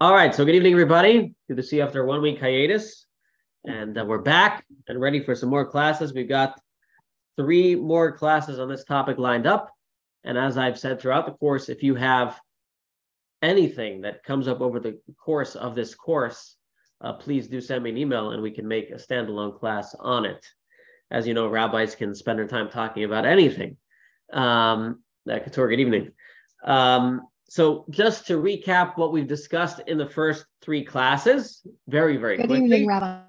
All right, so good evening, everybody. Good to see you after one week hiatus. And uh, we're back and ready for some more classes. We've got three more classes on this topic lined up. And as I've said throughout the course, if you have anything that comes up over the course of this course, uh, please do send me an email and we can make a standalone class on it. As you know, rabbis can spend their time talking about anything. Um, that could good evening. Um, so just to recap what we've discussed in the first three classes, very, very Good quickly. evening, Rabbi.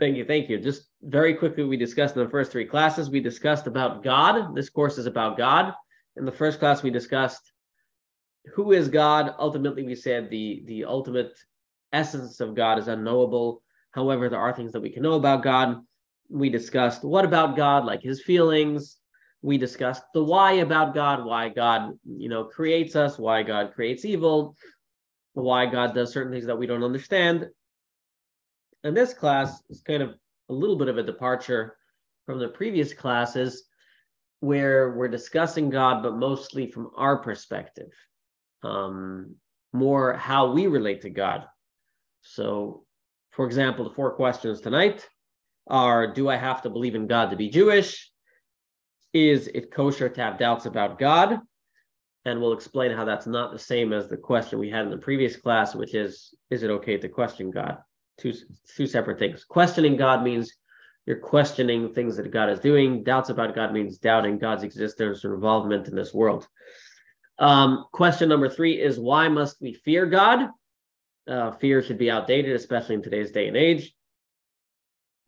Thank you, thank you. Just very quickly, we discussed in the first three classes, we discussed about God. This course is about God. In the first class, we discussed who is God. Ultimately, we said the, the ultimate essence of God is unknowable. However, there are things that we can know about God. We discussed what about God, like his feelings, we discussed the why about God, why God, you know, creates us, why God creates evil, why God does certain things that we don't understand. And this class is kind of a little bit of a departure from the previous classes where we're discussing God, but mostly from our perspective, um, more how we relate to God. So, for example, the four questions tonight are Do I have to believe in God to be Jewish? Is it kosher to have doubts about God? And we'll explain how that's not the same as the question we had in the previous class, which is, is it okay to question God? Two, two separate things. Questioning God means you're questioning things that God is doing. Doubts about God means doubting God's existence or involvement in this world. Um, question number three is why must we fear God? Uh, fear should be outdated, especially in today's day and age.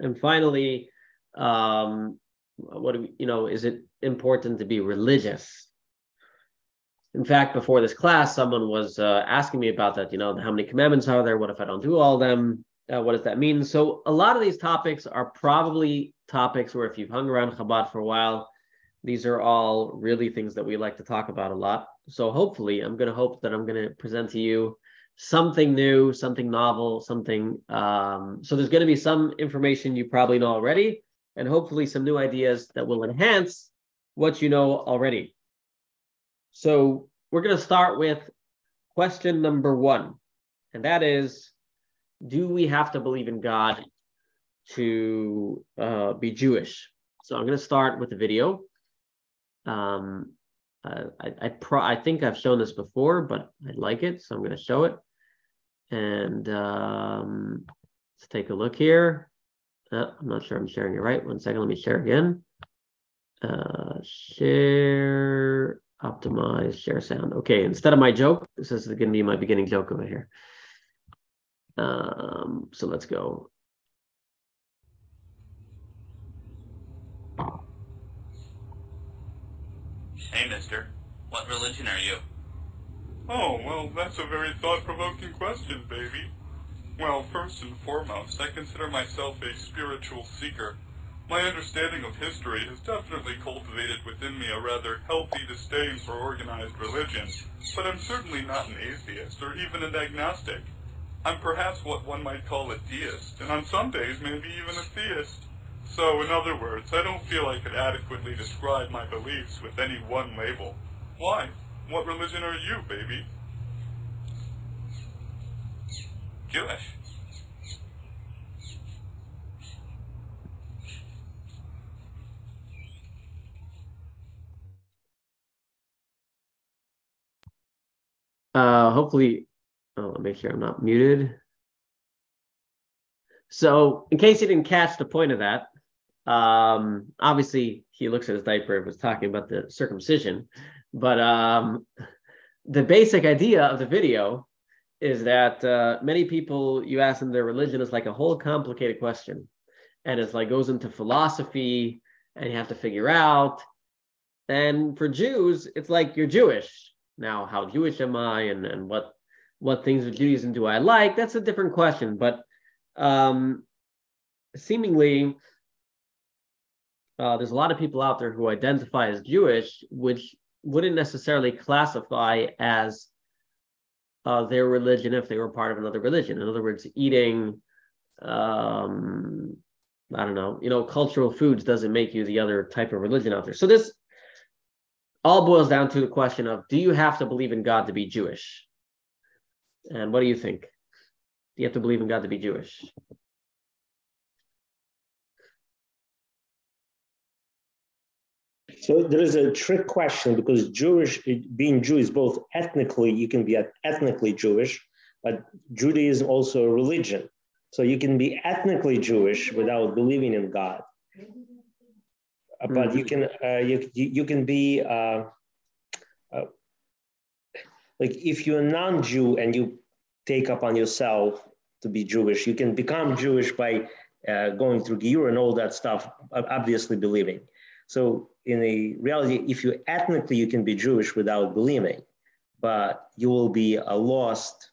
And finally, um, what do we, you know, is it important to be religious? In fact, before this class, someone was uh, asking me about that. You know, how many commandments are there? What if I don't do all of them? Uh, what does that mean? So, a lot of these topics are probably topics where, if you've hung around Chabad for a while, these are all really things that we like to talk about a lot. So, hopefully, I'm going to hope that I'm going to present to you something new, something novel, something. Um, so, there's going to be some information you probably know already, and hopefully some new ideas that will enhance what you know already. So we're going to start with question number one, and that is Do we have to believe in God to uh, be Jewish? So I'm going to start with the video. Um, I I, pro- I think I've shown this before, but I like it, so I'm going to show it. And um, let's take a look here. Uh, I'm not sure I'm sharing it right. One second, let me share again. Uh, share, optimize, share sound. Okay, instead of my joke, this is going to be my beginning joke over here. Um, so let's go. Hey, mister. What religion are you? Oh, well, that's a very thought-provoking question, baby. Well, first and foremost, I consider myself a spiritual seeker. My understanding of history has definitely cultivated within me a rather healthy disdain for organized religion, but I'm certainly not an atheist or even an agnostic. I'm perhaps what one might call a deist, and on some days maybe even a theist. So, in other words, I don't feel I could adequately describe my beliefs with any one label. Why? What religion are you, baby? Jewish. Uh, hopefully, oh, let me make sure I'm not muted. So, in case you didn't catch the point of that, um, obviously he looks at his diaper and was talking about the circumcision, but um, the basic idea of the video is that uh, many people you ask them their religion is like a whole complicated question, and it's like goes into philosophy, and you have to figure out. And for Jews, it's like you're Jewish now. How Jewish am I, and and what what things of Judaism do I like? That's a different question, but um, seemingly. Uh, there's a lot of people out there who identify as Jewish, which wouldn't necessarily classify as uh, their religion if they were part of another religion. In other words, eating, um, I don't know, you know, cultural foods doesn't make you the other type of religion out there. So this all boils down to the question of do you have to believe in God to be Jewish? And what do you think? Do you have to believe in God to be Jewish? So there is a trick question because Jewish, being Jew is both ethnically, you can be ethnically Jewish, but Judaism also a religion. So you can be ethnically Jewish without believing in God. Uh, but you can uh, you, you can be uh, uh, like if you're a non-Jew and you take upon yourself to be Jewish, you can become Jewish by uh, going through Giyur and all that stuff, obviously believing. So in a reality, if you ethnically, you can be Jewish without believing, but you will be a lost,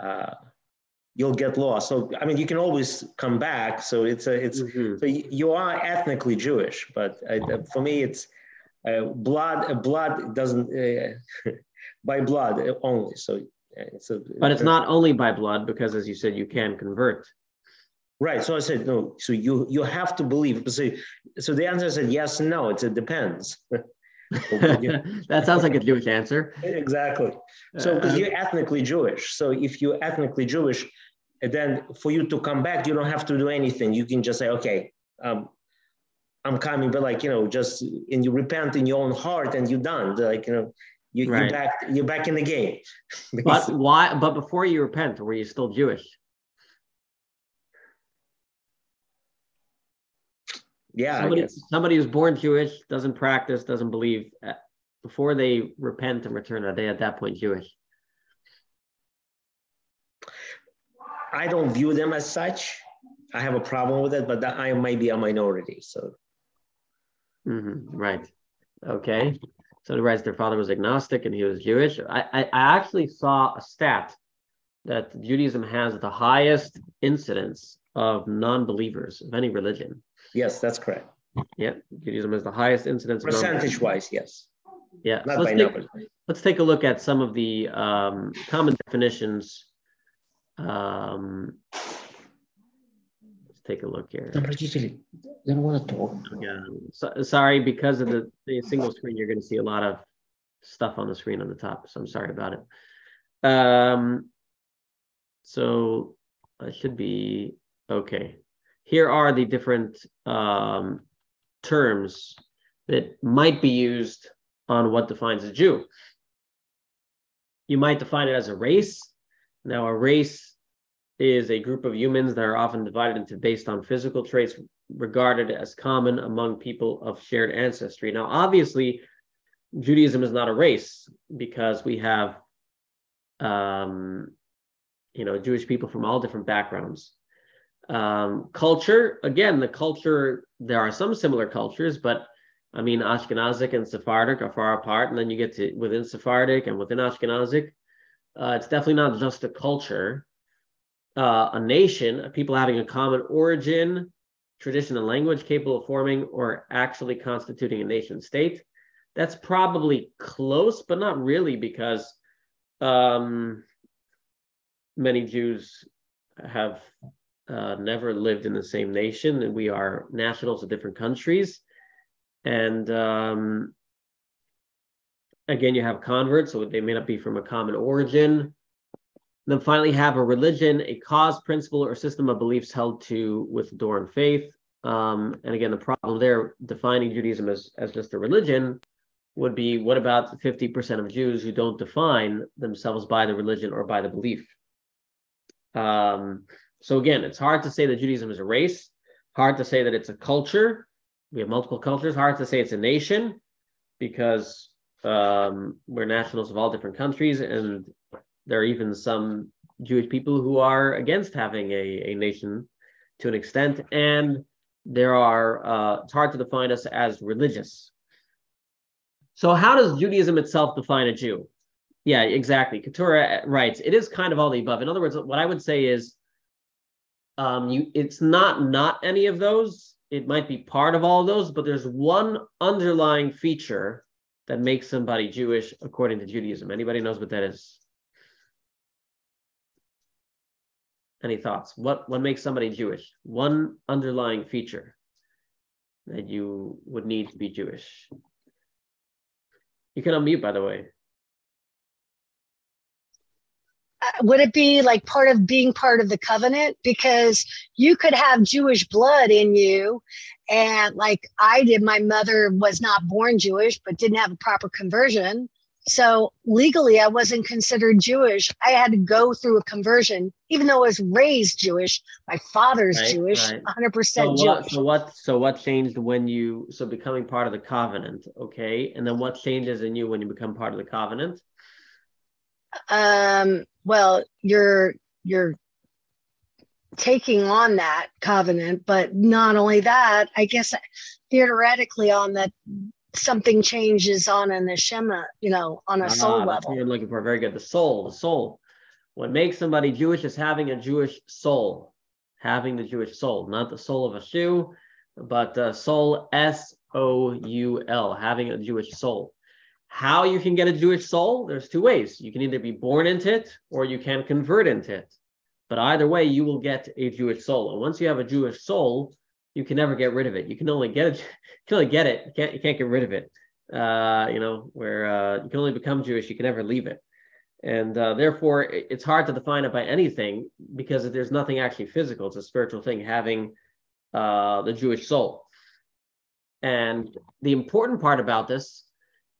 uh, you'll get lost. So, I mean, you can always come back. So it's a, it's, mm-hmm. so you are ethnically Jewish, but uh, for me, it's uh, blood, blood doesn't, uh, by blood only. So it's a, but it's not only by blood because as you said, you can convert. Right. So I said no. So you you have to believe. So so the answer said yes no. It's, it depends. that sounds like a Jewish answer. Exactly. So because uh, you're ethnically Jewish. So if you're ethnically Jewish, then for you to come back, you don't have to do anything. You can just say, okay, um, I'm coming, but like you know, just and you repent in your own heart, and you're done. Like you know, you, right. you're back. You're back in the game. but why? But before you repent, were you still Jewish? Yeah. Somebody, somebody who's born Jewish, doesn't practice, doesn't believe, uh, before they repent and return, are they at that point Jewish? I don't view them as such. I have a problem with it, but that I might be a minority. So. Mm-hmm. Right. Okay. So the writes their father was agnostic and he was Jewish. I, I, I actually saw a stat that Judaism has the highest incidence of non-believers of any religion. Yes, that's correct. Yeah, Judaism has the highest incidence. Percentage wise, yes. Yeah. Not let's, take, let's take a look at some of the um, common definitions. Um, let's take a look here. Don't want to talk. Yeah. So, sorry, because of the, the single screen, you're going to see a lot of stuff on the screen on the top. So I'm sorry about it. Um, so I should be okay here are the different um, terms that might be used on what defines a Jew. You might define it as a race. Now, a race is a group of humans that are often divided into based on physical traits regarded as common among people of shared ancestry. Now, obviously, Judaism is not a race because we have, um, you know, Jewish people from all different backgrounds. Um, culture, again, the culture, there are some similar cultures, but I mean, Ashkenazic and Sephardic are far apart. And then you get to within Sephardic and within Ashkenazic. Uh, it's definitely not just a culture, uh, a nation, people having a common origin, tradition, and language capable of forming or actually constituting a nation state. That's probably close, but not really because um, many Jews have uh, never lived in the same nation, and we are nationals of different countries. And um, again, you have converts, so they may not be from a common origin. then finally, have a religion, a cause, principle, or system of beliefs held to with and faith. Um, and again, the problem there, defining Judaism as, as just a religion, would be what about the 50% of Jews who don't define themselves by the religion or by the belief? Um, so again, it's hard to say that Judaism is a race, hard to say that it's a culture. We have multiple cultures. Hard to say it's a nation because um, we're nationals of all different countries, and there are even some Jewish people who are against having a, a nation to an extent. And there are uh, it's hard to define us as religious. So how does Judaism itself define a Jew? Yeah, exactly. Keturah writes, it is kind of all the above. In other words, what I would say is um, you it's not not any of those. It might be part of all of those, but there's one underlying feature that makes somebody Jewish according to Judaism. Anybody knows what that is? Any thoughts? What what makes somebody Jewish? One underlying feature that you would need to be Jewish. You can unmute, by the way. Would it be like part of being part of the covenant? Because you could have Jewish blood in you. And like I did, my mother was not born Jewish, but didn't have a proper conversion. So legally, I wasn't considered Jewish. I had to go through a conversion, even though I was raised Jewish. My father's Right, Jewish, right. 100% So what, Jewish. so what so what changed when you so becoming part of the covenant, okay? And then what changes in you when you become part of the covenant? Um well you're you're taking on that covenant but not only that i guess theoretically on that something changes on an neshama you know on a soul Ah, that's what level you're looking for. Very good. The soul, the soul. What makes somebody Jewish is having a Jewish soul, having the Jewish soul, not the soul of a shoe, but uh, soul, S O U L, having a Jewish soul. How you can get a Jewish soul? There's two ways. You can either be born into it or you can convert into it. But either way, you will get a Jewish soul. And once you have a Jewish soul, you can never get rid of it. You can only get it. You can only get it. You can't. You can't get rid of it. Uh, you know, where uh, you can only become Jewish. You can never leave it. And uh, therefore, it's hard to define it by anything because there's nothing actually physical. It's a spiritual thing, having uh, the Jewish soul. And the important part about this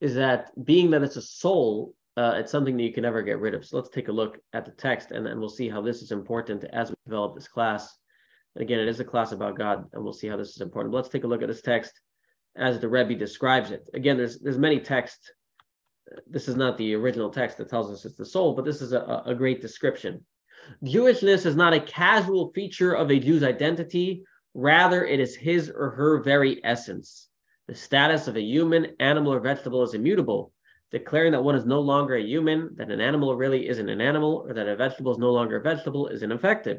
is that being that it's a soul, uh, it's something that you can never get rid of. So let's take a look at the text and then we'll see how this is important as we develop this class. And again, it is a class about God, and we'll see how this is important. But let's take a look at this text as the Rebbe describes it. Again, there's there's many texts. This is not the original text that tells us it's the soul, but this is a, a great description. Jewishness is not a casual feature of a Jew's identity. Rather, it is his or her very essence. The status of a human, animal, or vegetable is immutable, declaring that one is no longer a human, that an animal really isn't an animal, or that a vegetable is no longer a vegetable is ineffective.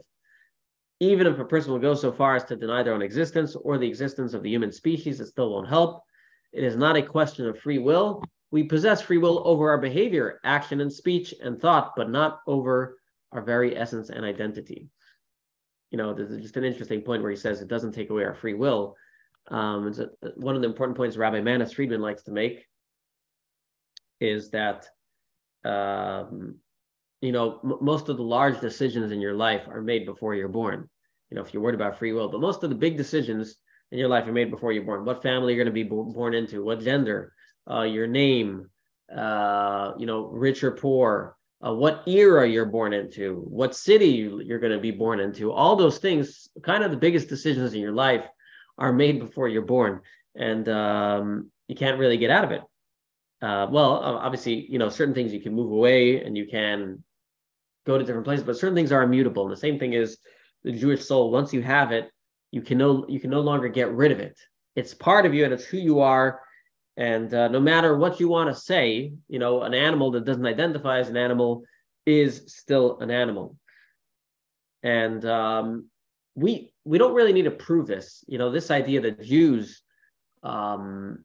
Even if a person will go so far as to deny their own existence or the existence of the human species, it still won't help. It is not a question of free will. We possess free will over our behavior, action, and speech and thought, but not over our very essence and identity. You know, there's just an interesting point where he says it doesn't take away our free will. Um, one of the important points Rabbi Manis Friedman likes to make is that, um, you know, m- most of the large decisions in your life are made before you're born. You know, if you're worried about free will, but most of the big decisions in your life are made before you're born. What family you're going to be bo- born into, what gender, uh, your name, uh, you know, rich or poor, uh, what era you're born into, what city you- you're going to be born into. All those things, kind of the biggest decisions in your life, are made before you're born, and um, you can't really get out of it. Uh, well, obviously, you know, certain things you can move away and you can go to different places, but certain things are immutable. And the same thing is the Jewish soul. Once you have it, you can no you can no longer get rid of it. It's part of you, and it's who you are. And uh, no matter what you want to say, you know, an animal that doesn't identify as an animal is still an animal. And um, we we don't really need to prove this. You know, this idea that Jews um,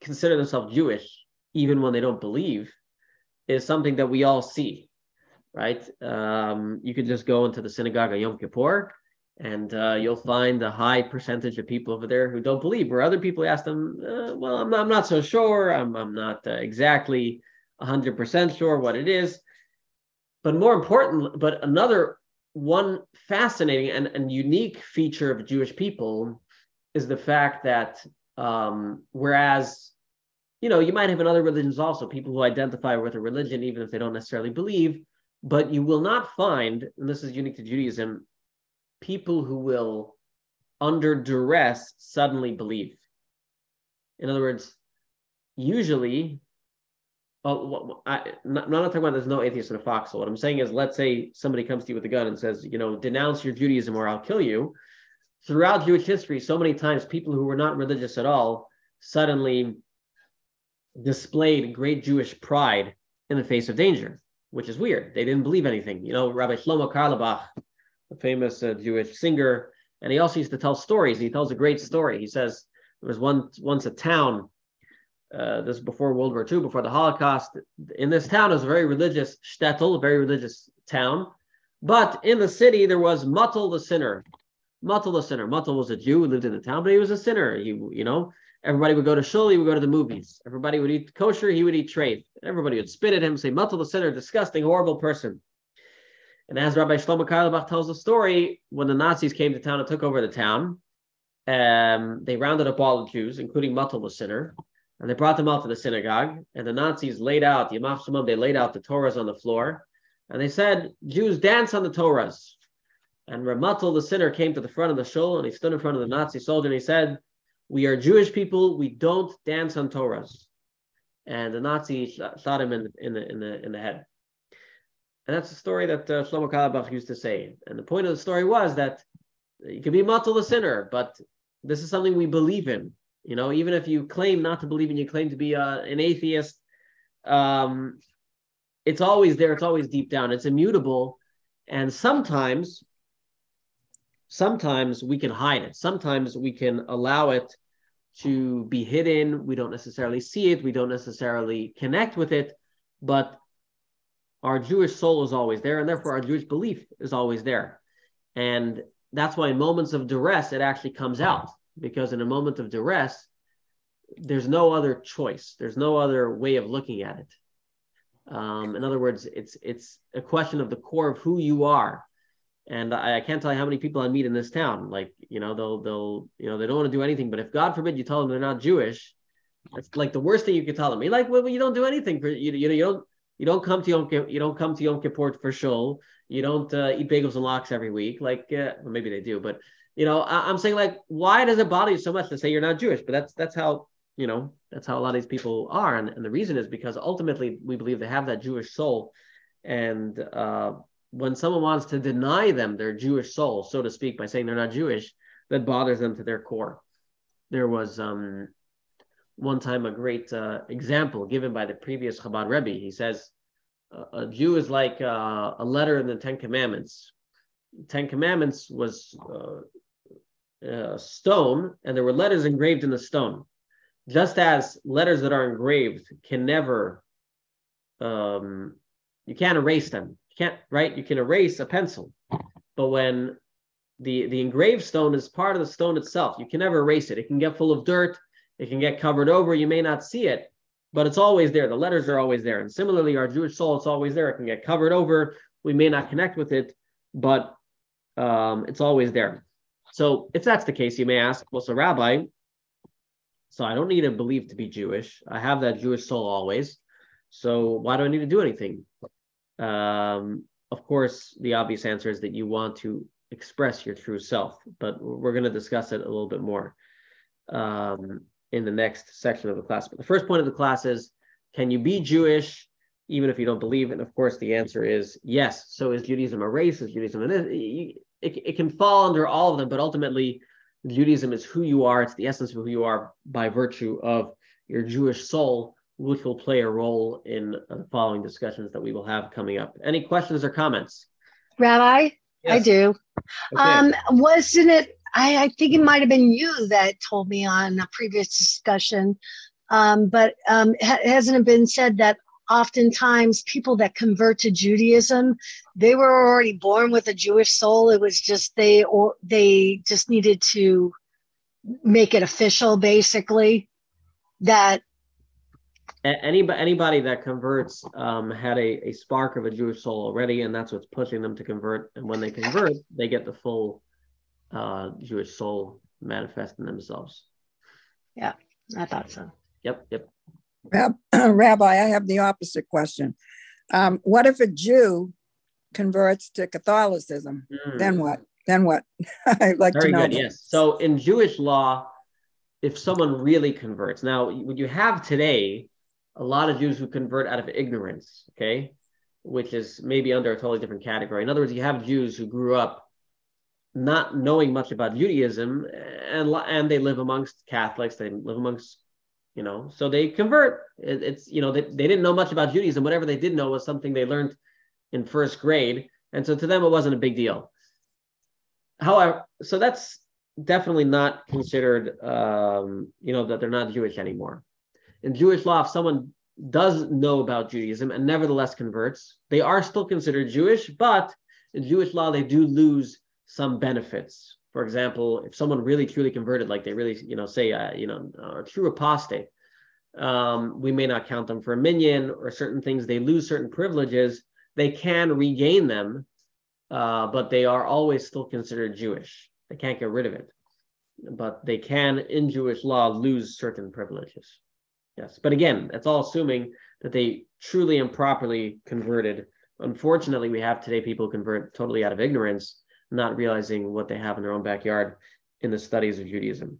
consider themselves Jewish even when they don't believe is something that we all see, right? Um, you could just go into the synagogue on Yom Kippur, and uh, you'll find a high percentage of people over there who don't believe. Where other people ask them, uh, "Well, I'm not, I'm not so sure. I'm I'm not uh, exactly 100% sure what it is." But more important, but another one fascinating and, and unique feature of Jewish people is the fact that um, whereas you know you might have in other religions also people who identify with a religion even if they don't necessarily believe, but you will not find, and this is unique to Judaism, people who will under duress suddenly believe. In other words, usually Oh, I, not, I'm not talking about there's no atheist in a foxhole. What I'm saying is, let's say somebody comes to you with a gun and says, you know, denounce your Judaism or I'll kill you. Throughout Jewish history, so many times people who were not religious at all suddenly displayed great Jewish pride in the face of danger, which is weird. They didn't believe anything. You know, Rabbi Shlomo Carlebach, the famous uh, Jewish singer, and he also used to tell stories. He tells a great story. He says there was one once a town uh, this is before World War II, before the Holocaust. In this town, was a very religious shtetl, a very religious town. But in the city, there was Muttel the sinner. Muttel the sinner. Muttel was a Jew who lived in the town, but he was a sinner. He, you know, Everybody would go to shul, he would go to the movies. Everybody would eat kosher, he would eat treif. Everybody would spit at him, say, Muttel the sinner, disgusting, horrible person. And as Rabbi Shlomo Carlebach tells the story, when the Nazis came to town and took over the town, um, they rounded up all the Jews, including Muttel the sinner, and they brought them out to the synagogue. And the Nazis laid out, Yamach Shemam, they laid out the Torahs on the floor. And they said, Jews dance on the Torahs. And Ramatul the sinner came to the front of the shul and he stood in front of the Nazi soldier and he said, We are Jewish people, we don't dance on Torahs. And the Nazi shot him in, in, the, in, the, in the head. And that's the story that uh, Shlomo Carlebach used to say. And the point of the story was that you can be Matul the sinner, but this is something we believe in. You know, even if you claim not to believe in, you claim to be uh, an atheist, um, it's always there. It's always deep down. It's immutable. And sometimes sometimes we can hide it. Sometimes we can allow it to be hidden. We don't necessarily see it. We don't necessarily connect with it, but our Jewish soul is always there, and therefore our Jewish belief is always there. And that's why in moments of duress, it actually comes out because in a moment of duress, there's no other choice. There's no other way of looking at it. Um, in other words, it's it's a question of the core of who you are and I, I, can't tell you how many people I meet in this town. Like, you know, they'll they'll you know they don't want to do anything. But if God forbid you tell them they're not Jewish, it's like the worst thing you could tell them. You're like, well, you don't do anything for you. You know, you don't you don't come to Yom you don't come to Yom Kippur for shul. You don't uh, eat bagels and lox every week. Like, uh, well, maybe they do, but you know, I, am saying like, why does it bother you so much to say you're not Jewish? But that's that's how you know that's how a lot of these people are, and, and the reason is because ultimately we believe they have that Jewish soul, and uh, when someone wants to deny them their Jewish soul, so to speak, by saying they're not Jewish, that bothers them to their core. There was um, one time a great uh, example given by the previous Chabad Rebbe. He says, a Jew is like uh, a letter in the Ten Commandments. Ten Commandments was uh, a stone, and there were letters engraved in the stone. Just as letters that are engraved can never, um, you can't erase them. You can't right? You can erase a pencil. But when the the engraved stone is part of the stone itself you can never erase it. It can get full of dirt. It can get covered over. You may not see it but it's always there. The letters are always there. And similarly our jewish soul it's always there. It can get covered over. We may not connect with it but um, it's always there so if that's the case you may ask well so rabbi so i don't need to believe to be jewish i have that jewish soul always so why do i need to do anything um, of course, the obvious answer is that you want to express your true self, but we're going to discuss it a little bit more um, in the next section of the class. But the first point of the class is can you be Jewish even if you don't believe? And of course, the answer is yes. So is Judaism a race? Is Judaism an it, it can fall under all of them, but ultimately, Judaism is who you are. It's the essence of who you are by virtue of your Jewish soul which will play a role in the following discussions that we will have coming up. Any questions or comments? Rabbi, yes. I do. Okay. Um, wasn't it? I, I think it might have been you that told me on a previous discussion, um, but um, ha- hasn't it been said that oftentimes people that convert to Judaism, they were already born with a Jewish soul. It was just they or they just needed to make it official, basically. That anybody anybody that converts um, had a, a spark of a Jewish soul already, and that's what's pushing them to convert. And when they convert, they get the full uh, Jewish soul manifesting themselves. Yeah, I thought so. Yep, yep. Rabbi, I have the opposite question. Um, what if a Jew converts to Catholicism? Mm. Then what? Then what? I'd like Very to know. Good, yes. So in Jewish law, if someone really converts, now what you have today a lot of Jews who convert out of ignorance, okay, which is maybe under a totally different category. In other words, you have Jews who grew up not knowing much about Judaism and and they live amongst Catholics, they live amongst you know, so they convert. It, it's you know they, they didn't know much about Judaism. Whatever they did know was something they learned in first grade, and so to them it wasn't a big deal. However, so that's definitely not considered um, you know that they're not Jewish anymore in Jewish law, if someone does know about Judaism and nevertheless converts, they are still considered Jewish, but in Jewish law, they do lose some benefits. For example, if someone really truly converted, like they really, you know, say, uh, you know, a true apostate, um, we may not count them for a minyan or certain things. They lose certain privileges. They can regain them, uh, but they are always still considered Jewish. They can't get rid of it, but they can, in Jewish law, lose certain privileges. Yes, but again, that's all assuming that they truly and properly converted. Unfortunately, we have today people convert totally out of ignorance, not realizing what they have in their own backyard in the studies of Judaism.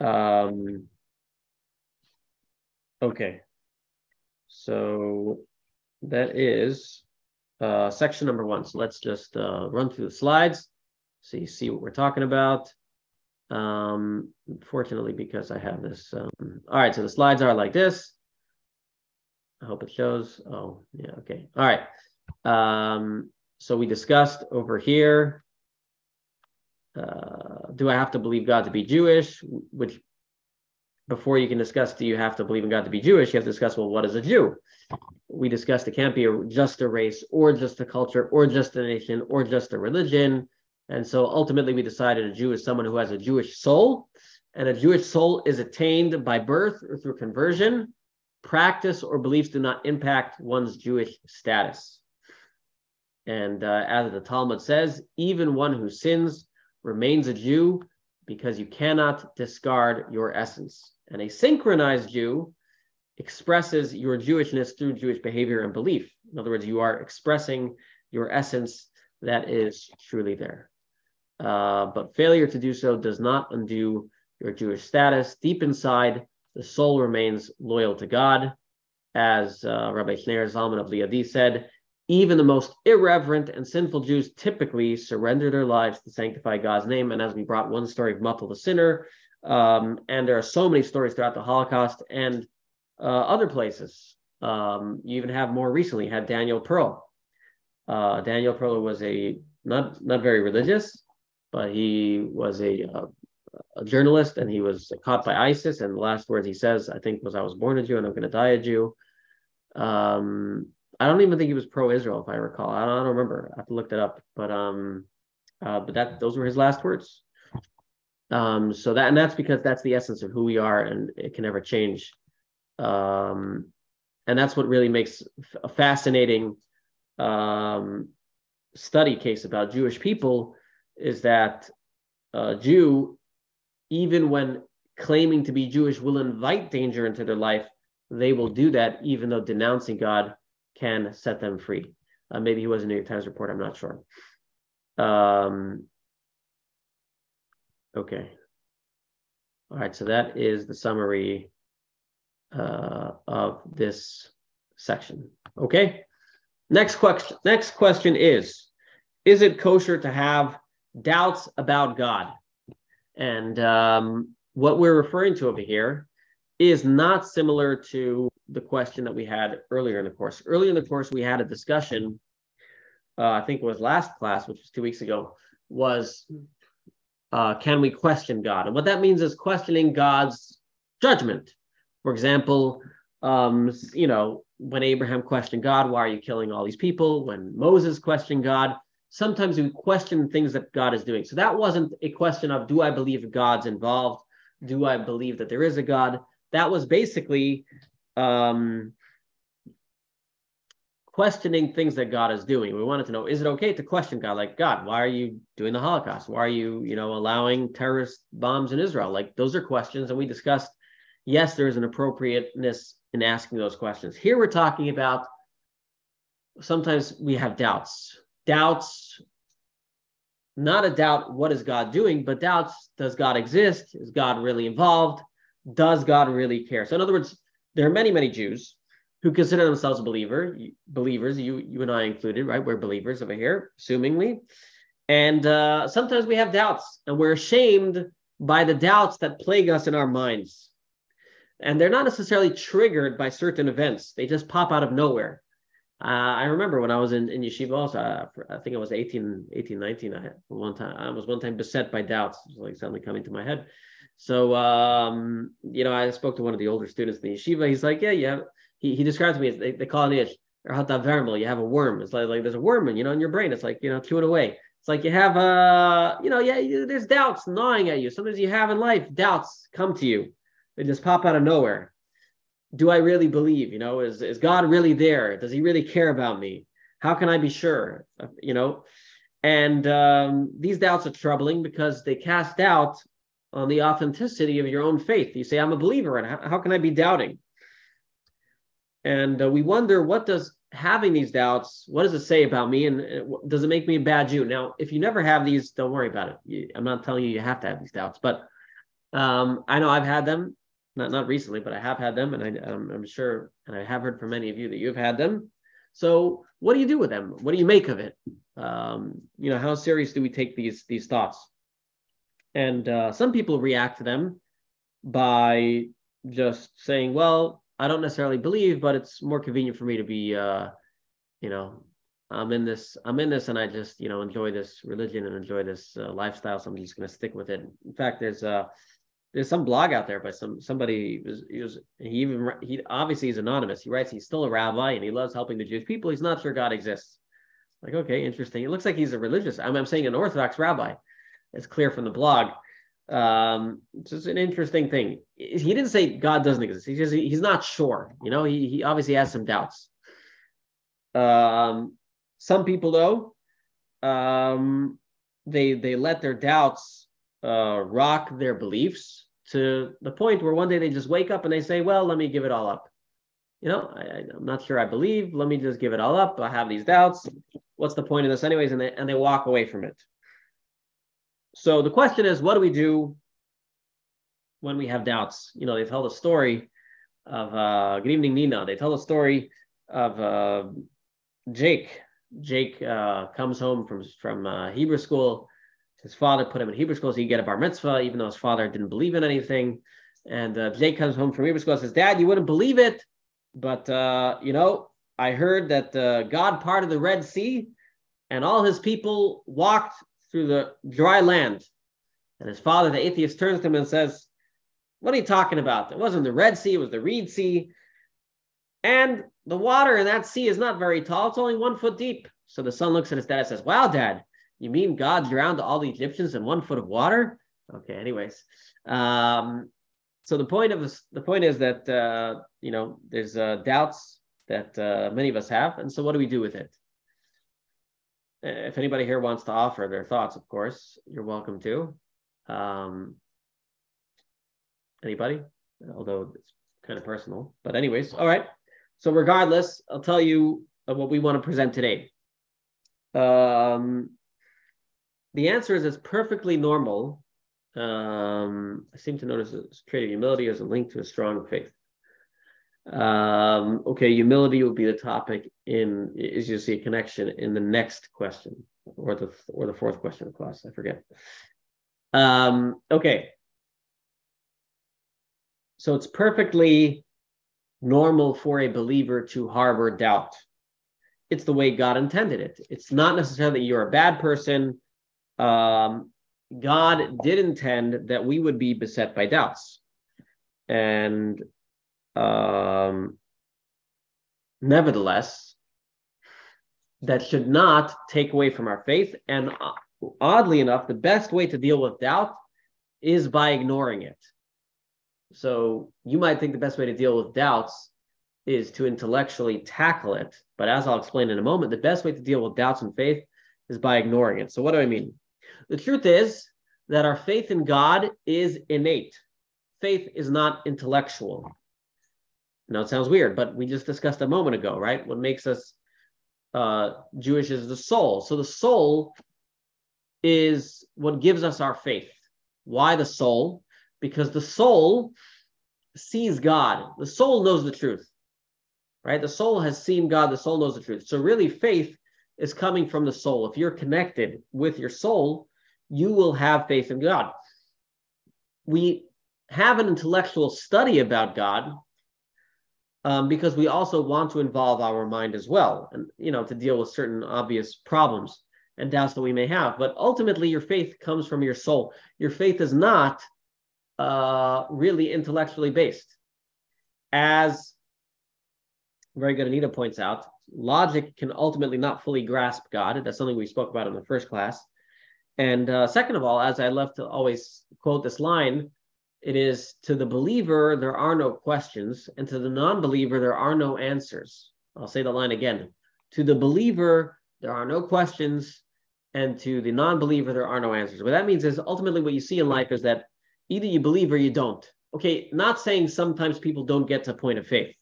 Um, okay, so that is uh, section number one. So let's just uh, run through the slides so you see what we're talking about. Um, fortunately, because I have this. Um, all right, so the slides are like this. I hope it shows. Oh, yeah, okay. All right. Um, so we discussed over here. Uh, do I have to believe God to be Jewish? Which before you can discuss do you have to believe in God to be Jewish, you have to discuss, well, what is a Jew? We discussed it can't be a, just a race or just a culture or just a nation or just a religion. And so ultimately, we decided a Jew is someone who has a Jewish soul, and a Jewish soul is attained by birth or through conversion. Practice or beliefs do not impact one's Jewish status. And uh, as the Talmud says, even one who sins remains a Jew because you cannot discard your essence. And a synchronized Jew expresses your Jewishness through Jewish behavior and belief. In other words, you are expressing your essence that is truly there. Uh, but failure to do so does not undo your Jewish status. Deep inside, the soul remains loyal to God. As uh, Rabbi Schneur Zalman of Liadi said, even the most irreverent and sinful Jews typically surrender their lives to sanctify God's name. And as we brought one story of Mutal the sinner, um, and there are so many stories throughout the Holocaust and uh, other places. Um, you even have more recently had Daniel Pearl. Uh, Daniel Pearl was a not not very religious, but he was a, a, a journalist and he was caught by ISIS. And the last words he says, I think, was, "I was born a Jew and I'm going to die a Jew." Um, I don't even think he was pro-Israel, if I recall. I don't, I don't remember. I have to look that up. But um, uh, but that those were his last words. Um, so that and that's because that's the essence of who we are, and it can never change. Um, and that's what really makes a fascinating um, study case about Jewish people is that a Jew, even when claiming to be Jewish, will invite danger into their life. They will do that, even though denouncing God can set them free. Uh, maybe he was a New York Times report. I'm not sure. Um, okay. All right. So that is the summary uh, of this section. Okay. Next question. Next question is: Is it kosher to have doubts about God. And um, what we're referring to over here is not similar to the question that we had earlier in the course. Earlier in the course, we had a discussion, uh, I think it was last class, which was two weeks ago, was uh, can we question God? And what that means is questioning God's judgment. For example, um, you know, when Abraham questioned God, why are you killing all these people? When Moses questioned God, sometimes we question things that God is doing. So that wasn't a question of do I believe God's involved? Do I believe that there is a God? That was basically um, questioning things that God is doing. We wanted to know is it okay to question God? Like, God, why are you doing the Holocaust? Why are you, you know, allowing terrorist bombs in Israel? Like, those are questions. And we discussed, yes, there's an appropriateness in asking those questions. Here we're talking about sometimes we have doubts doubts not a doubt what is god doing but doubts does god exist is god really involved does god really care so in other words there are many many jews who consider themselves believer believers you you and i included right? We're believers over here assumingly. And uh, sometimes we have doubts and we're ashamed by the doubts that plague us in our minds. And they're not necessarily triggered by certain events. They just pop out of nowhere. Uh, I remember when I was in, in yeshiva also, uh, I think I was 18, 18, 19. I had one time, I was one time beset by doubts, like suddenly coming to my head. So, um, you know, I spoke to one of the older students in the yeshiva. He's like, yeah, yeah. He, he describes me as they, they call it ish vermel. You have a worm. It's like, like there's a worm, in, you know, in your brain. It's like, you know, chewing away. It's like you have a, you know, yeah, there's doubts gnawing at you. Sometimes you have in life doubts come to you. They just pop out of nowhere. Do I really believe? You know, is is God really there? Does He really care about me? How can I be sure? You know, and um, these doubts are troubling because they cast doubt on the authenticity of your own faith. You say, "I'm a believer," and how, how can I be doubting? And uh, we wonder, what does having these doubts, what does it say about me? And uh, does it make me a bad Jew? Now, if you never have these, don't worry about it. You, I'm not telling you you have to have these doubts, but um, I know I've had them, not not recently, but I have had them, and I, um, I'm sure, and I have heard from many of you that you've had them. So, what do you do with them? What do you make of it? Um, you know, how serious do we take these these thoughts? And uh, some people react to them by just saying, "Well, I don't necessarily believe, but it's more convenient for me to be, uh, you know, I'm in this, I'm in this, and I just, you know, enjoy this religion and enjoy this uh, lifestyle. So I'm just going to stick with it. In fact, there's uh, there's some blog out there by some somebody was he was he even he obviously he's anonymous. He writes he's still a rabbi and he loves helping the Jewish people. He's not sure God exists. Like okay, interesting. It looks like he's a religious. I'm, I'm saying an Orthodox rabbi. It's clear from the blog. Um, it's just an interesting thing. He didn't say God doesn't exist. He just he's not sure. You know, he he obviously has some doubts. Um, some people though, um, they they let their doubts uh, rock their beliefs to the point where one day they just wake up and they say, "Well, let me give it all up." You know, I, am not sure I believe. Let me just give it all up. I have these doubts. What's the point of this, anyways? And they and they walk away from it. So the question is, what do we do when we have doubts? You know, they tell the story of uh, good evening, Nina. They tell the story of uh, Jake. Jake uh, comes home from from uh, Hebrew school. His father put him in Hebrew school so he could get a bar mitzvah, even though his father didn't believe in anything. And uh, Jake comes home from Hebrew school and says, "Dad, you wouldn't believe it, but uh, you know, I heard that God parted the Red Sea, and all His people walked through the dry land. And his father, the atheist, turns to him and says, What are you talking about? It wasn't the Red Sea, it was the Reed Sea. And the water in that sea is not very tall, it's only one foot deep. So the son looks at his dad and says, Wow, dad, you mean God drowned all the Egyptians in one foot of water? Okay, anyways. Um, so the point of this, the point is that uh, you know there's uh, doubts that uh, many of us have, and so what do we do with it? If anybody here wants to offer their thoughts, of course, you're welcome to. Um, anybody? Although it's kind of personal. But, anyways, all right. So, regardless, I'll tell you what we want to present today. Um, the answer is it's perfectly normal. Um, I seem to notice a trait of humility as a link to a strong faith. Um, okay, humility will be the topic in is you see a connection in the next question or the or the fourth question of class. I forget. Um, okay. So it's perfectly normal for a believer to harbor doubt. It's the way God intended it. It's not necessarily that you're a bad person. Um, God did intend that we would be beset by doubts. And um, nevertheless, that should not take away from our faith. And uh, oddly enough, the best way to deal with doubt is by ignoring it. So you might think the best way to deal with doubts is to intellectually tackle it. But as I'll explain in a moment, the best way to deal with doubts and faith is by ignoring it. So, what do I mean? The truth is that our faith in God is innate, faith is not intellectual. Now it sounds weird, but we just discussed a moment ago, right? What makes us uh, Jewish is the soul. So the soul is what gives us our faith. Why the soul? Because the soul sees God. The soul knows the truth, right? The soul has seen God. The soul knows the truth. So really, faith is coming from the soul. If you're connected with your soul, you will have faith in God. We have an intellectual study about God um, because we also want to involve our mind as well, and you know, to deal with certain obvious problems and doubts that we may have. But ultimately, your faith comes from your soul. Your faith is not uh, really intellectually based, as very good Anita points out. Logic can ultimately not fully grasp God. That's something we spoke about in the first class. And uh, second of all, as I love to always quote this line, it is to the believer, there are no questions, and to the non believer, there are no answers. I'll say the line again. To the believer, there are no questions, and to the non believer, there are no answers. What that means is ultimately what you see in life is that either you believe or you don't. Okay, not saying sometimes people don't get to a point of faith.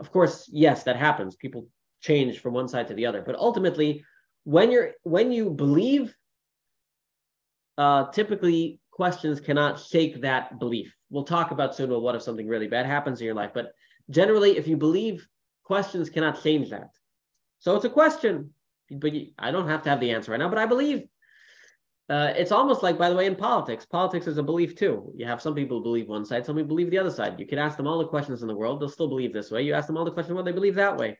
Of course, yes, that happens. People change from one side to the other. But ultimately, when you're when you believe, uh, typically questions cannot shake that belief. We'll talk about soon. Well, what if something really bad happens in your life? But generally, if you believe, questions cannot change that. So it's a question, but I don't have to have the answer right now. But I believe. Uh, it's almost like, by the way, in politics. Politics is a belief too. You have some people believe one side, some people believe the other side. You can ask them all the questions in the world; they'll still believe this way. You ask them all the questions, well, they believe that way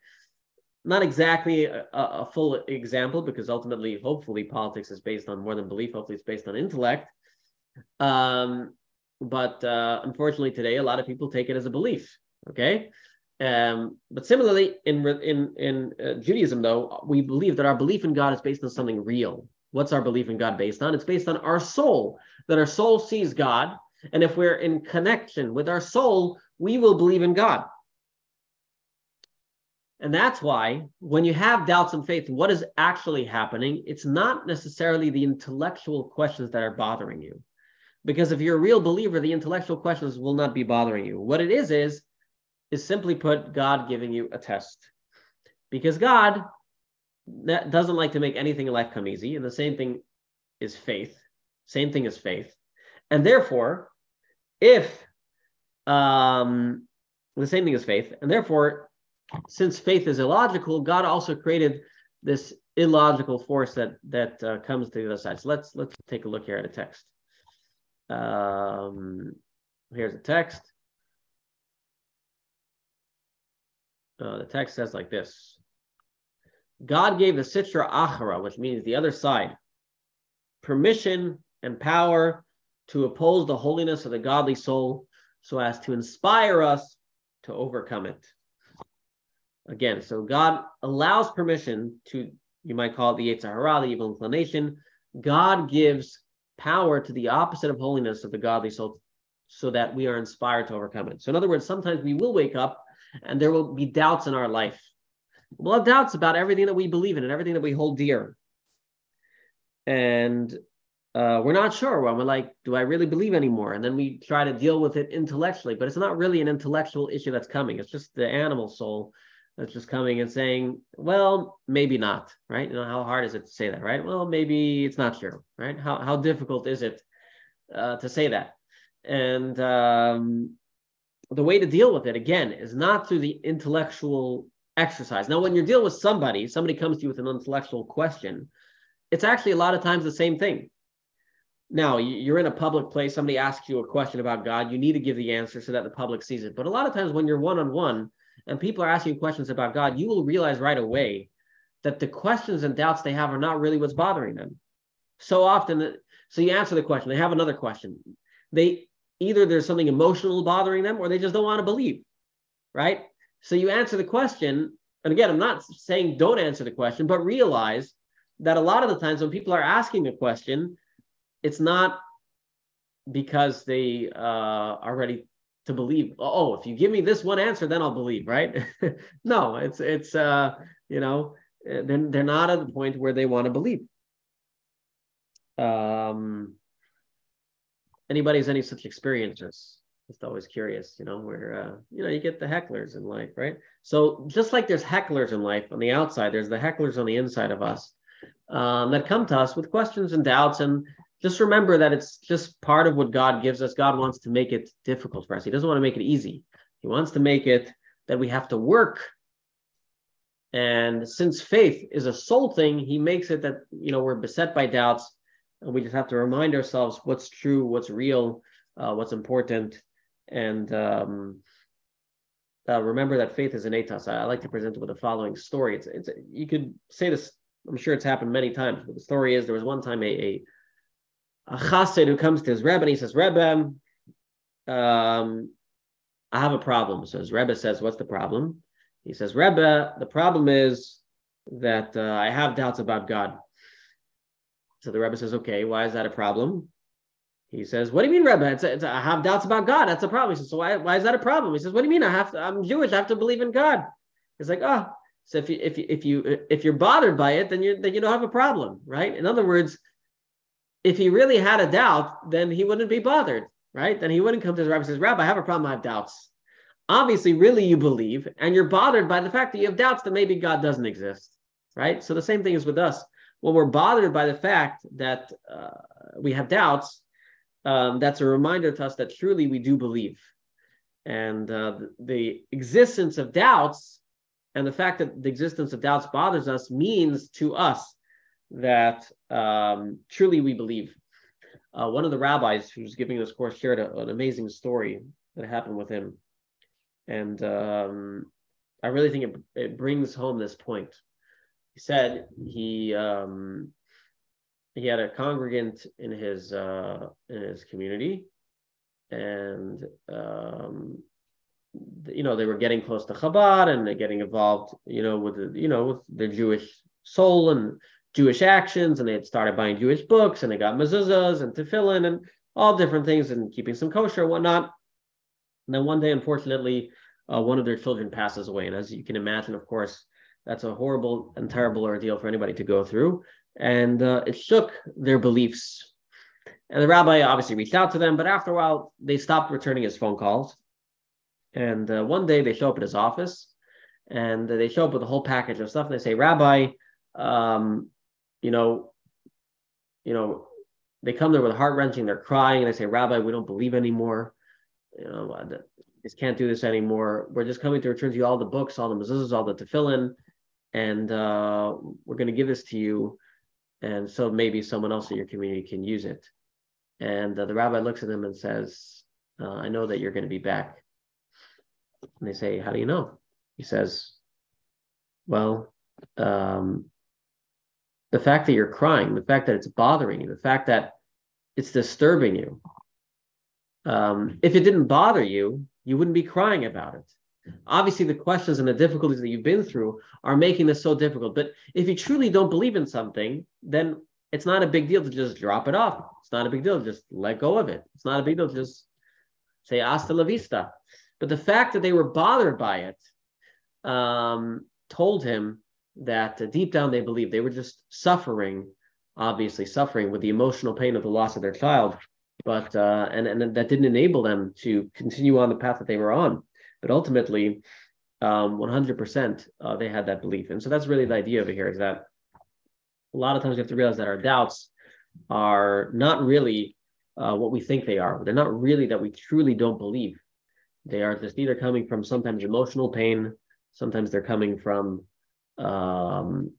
not exactly a, a, full example because ultimately, hopefully, politics is based on more than belief. Hopefully, it's based on intellect. Um, but uh, unfortunately, today a lot of people take it as a belief. Okay, um, but similarly, in in in uh, Judaism, though, we believe that our belief in God is based on something real. What's our belief in God based on? It's based on our soul. That our soul sees God, and if we're in connection with our soul, we will believe in God. And that's why when you have doubts in faith, what is actually happening? It's not necessarily the intellectual questions that are bothering you. Because if you're a real believer, the intellectual questions will not be bothering you. What it is, is, is simply put, God giving you a test. Because God that doesn't like to make anything in life come easy. And the same thing is faith. Same thing is faith. And therefore, if um, the same thing is faith, and therefore, since faith is illogical, God also created this illogical force that that uh, comes to the other side. So let's let's take a look here at a text. Um, here's a text. Uh, the text says like this: God gave the Sitra Achara, which means the other side, permission and power to oppose the holiness of the godly soul, so as to inspire us to overcome it. Again, so God allows permission to, you might call it the Yetzer Hara, the evil inclination. God gives power to the opposite of holiness of the godly soul so that we are inspired to overcome it. So, in other words, sometimes we will wake up and there will be doubts in our life. We'll have doubts about everything that we believe in and everything that we hold dear. And uh, we're not sure. When we're like, do I really believe anymore? And then we try to deal with it intellectually, but it's not really an intellectual issue that's coming. It's just the animal soul that's just coming and saying, well, maybe not, right? You know, how hard is it to say that, right? Well, maybe it's not true, right? How, how difficult is it uh, to say that? And um, the way to deal with it, again, is not through the intellectual exercise. Now, when you're dealing with somebody, somebody comes to you with an intellectual question, it's actually a lot of times the same thing. Now, you're in a public place, somebody asks you a question about God, you need to give the answer so that the public sees it. But a lot of times when you're one on one, and people are asking questions about God, you will realize right away that the questions and doubts they have are not really what's bothering them. So often, so you answer the question, they have another question. They either there's something emotional bothering them or they just don't want to believe, right? So you answer the question, and again, I'm not saying don't answer the question, but realize that a lot of the times when people are asking a question, it's not because they uh, are ready to believe oh if you give me this one answer then i'll believe right? No it's it's uh you know eh, they're, they're not at the point where they want to believe. Um anybody's any such experiences? Just always curious you know where uh you know you get the hecklers in life right? So just like there's hecklers in life on the outside there's the hecklers on the inside of us um, that come to us with questions and doubts and just remember that it's just part of what God gives us. God wants to make it difficult for us. He doesn't want to make it easy. He wants to make it that we have to work. And since faith is a soul thing, he makes it that you know we're beset by doubts, and we just have to remind ourselves what's true, what's real, uh, what's important, and um, uh, remember that faith is an to us. I, I, like to present it with the following story. It's, it's you could say this. I'm sure it's happened many times. But the story is there was one time a, a a chassid who comes to his Rebbe and he says, Rebbe, um, I have a problem. So his Rebbe says, What's the problem? He says, Rebbe, the problem is that uh, I have doubts about God. So the Rebbe says, okay, why is that a problem? He says, what do you mean, Rebbe? It's, a, it's a, I have doubts about God. That's a problem. He says, so why, why is that a problem? He says, what do you mean? I have to, I'm Jewish. I have to believe in God. He's like, oh, so if you, if you, if you, if you're bothered by it, then you, then you don't have a problem, right? In other words, if he really had a doubt, then he wouldn't be bothered, right? Then he wouldn't come to his rabbi and says, Rabbi, I have a problem. I have doubts. Obviously, really you believe, and you're bothered by the fact that you have doubts that maybe God doesn't exist, right? So the same thing is with us. When we're bothered by the fact that uh, we have doubts, um, that's a reminder to us that truly we do believe. And uh, the, the existence of doubts and the fact that the existence of doubts bothers us means to us that um, truly we believe. Uh, one of the rabbis who's giving this course shared a, an amazing story that happened with him. And um, I really think it, it brings home this point. He said he um, he had a congregant in his uh, in his community, and um, you know they were getting close to Chabad and they're getting involved, you know, with the you know with the Jewish soul and Jewish actions, and they had started buying Jewish books, and they got mezuzahs and tefillin and all different things, and keeping some kosher and whatnot. And then one day, unfortunately, uh, one of their children passes away, and as you can imagine, of course, that's a horrible and terrible ordeal for anybody to go through, and uh, it shook their beliefs. And the rabbi obviously reached out to them, but after a while, they stopped returning his phone calls. And uh, one day, they show up at his office, and they show up with a whole package of stuff, and they say, "Rabbi." Um, you know, you know, they come there with heart wrenching, they're crying, and they say, Rabbi, we don't believe anymore. You know, just can't do this anymore. We're just coming to return to you all the books, all the mezuzahs, all the tefillin, and uh, we're going to give this to you. And so maybe someone else in your community can use it. And uh, the rabbi looks at them and says, uh, I know that you're going to be back. And they say, How do you know? He says, Well, um, the fact that you're crying, the fact that it's bothering you, the fact that it's disturbing you. Um, if it didn't bother you, you wouldn't be crying about it. Obviously, the questions and the difficulties that you've been through are making this so difficult. But if you truly don't believe in something, then it's not a big deal to just drop it off. It's not a big deal to just let go of it. It's not a big deal to just say hasta la vista. But the fact that they were bothered by it um, told him that uh, deep down they believe they were just suffering, obviously suffering with the emotional pain of the loss of their child, but uh, and and that didn't enable them to continue on the path that they were on. But ultimately, um, 100% uh, they had that belief, and so that's really the idea over here is that a lot of times we have to realize that our doubts are not really uh, what we think they are. They're not really that we truly don't believe. They are just either coming from sometimes emotional pain, sometimes they're coming from um,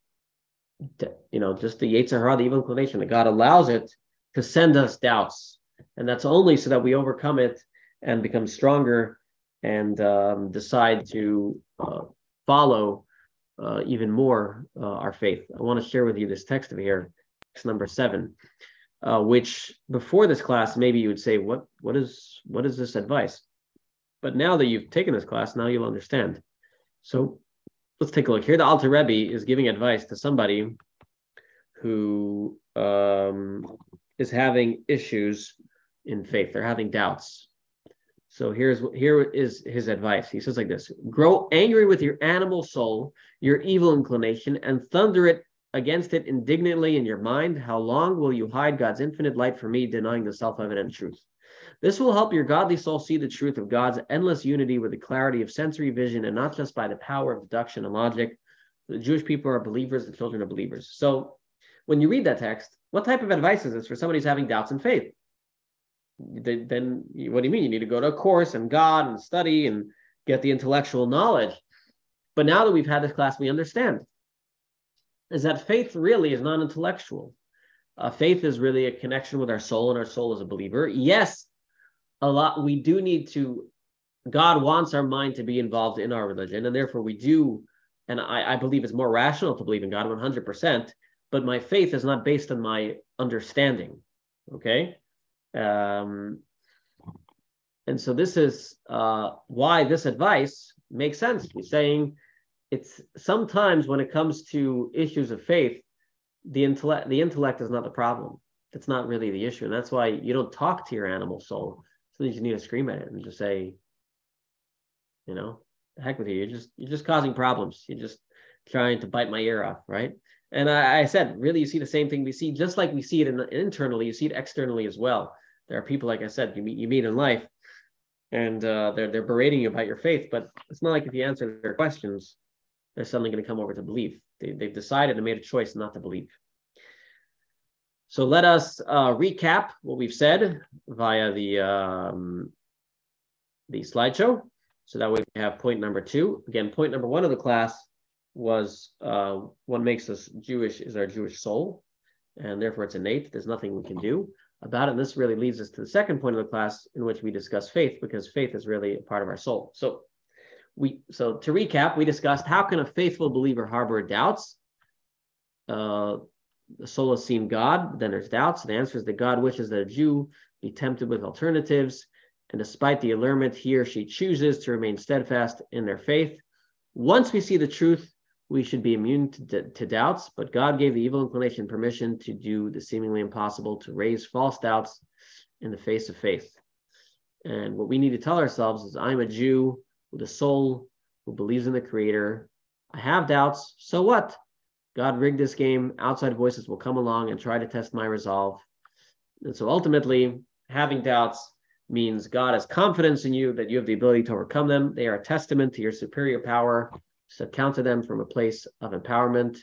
you know, just the Yetzer Hara, the evil inclination, that God allows it to send us doubts. And that's only so that we overcome it and become stronger and um, decide to uh, follow uh, even more uh, our faith. I want to share with you this text over here, text number seven, uh, which before this class, maybe you would say, what, what, is, what is this advice? But now that you've taken this class, now you'll understand. So let's take a look here. The Alter Rebbe is giving advice to somebody who um, is having issues in faith. They're having doubts. So here's here is his advice. He says like this: Grow angry with your animal soul, your evil inclination, and thunder it against it indignantly in your mind. How long will you hide God's infinite light from me, denying the self-evident truth? This will help your godly soul see the truth of God's endless unity with the clarity of sensory vision and not just by the power of deduction and logic. The Jewish people are believers, the children are believers. So when you read that text, what type of advice is this for somebody who's having doubts in faith? Then what do you mean? You need to go to a course and God and study and get the intellectual knowledge. But now that we've had this class, we understand is that faith really is non intellectual. Uh, faith is really a connection with our soul, and our soul is a believer. Yes, a lot we do need to god wants our mind to be involved in our religion and therefore we do and i, I believe it's more rational to believe in god 100% but my faith is not based on my understanding okay um, and so this is uh, why this advice makes sense he's saying it's sometimes when it comes to issues of faith the intellect the intellect is not the problem. it's not really the issue, and that's why you don't talk to your animal soul. So you just need to scream at it and just say, you know, heck with you. You're just you're just causing problems. You're just trying to bite my ear off, right? And I, I said, really, you see the same thing we see, just like we see it in, internally, you see it externally as well. There are people, like I said, you meet you meet in life, and uh, they're they're berating you about your faith, but it's not like if you answer their questions, they're suddenly going to come over to believe. They, they've decided and made a choice not to believe. So let us uh, recap what we've said via the um, the slideshow. So that way we have point number two. Again, point number one of the class was uh, what makes us Jewish is our Jewish soul, and therefore it's innate. There's nothing we can do about it. And this really leads us to the second point of the class in which we discuss faith, because faith is really a part of our soul. So we so to recap, we discussed how can a faithful believer harbor doubts? Uh, the soul has seen God, then there's doubts. The answer is that God wishes that a Jew be tempted with alternatives, and despite the allurement, he or she chooses to remain steadfast in their faith. Once we see the truth, we should be immune to, to, doubts, but God gave the evil inclination permission to do the seemingly impossible, to raise false doubts in the face of faith. And what we need to tell ourselves is I'm a Jew with a soul who believes in the Creator. I have doubts, so what? God rigged this game. Outside voices will come along and try to test my resolve. And so ultimately, having doubts means God has confidence in you that you have the ability to overcome them. They are a testament to your superior power so counter them from a place of empowerment.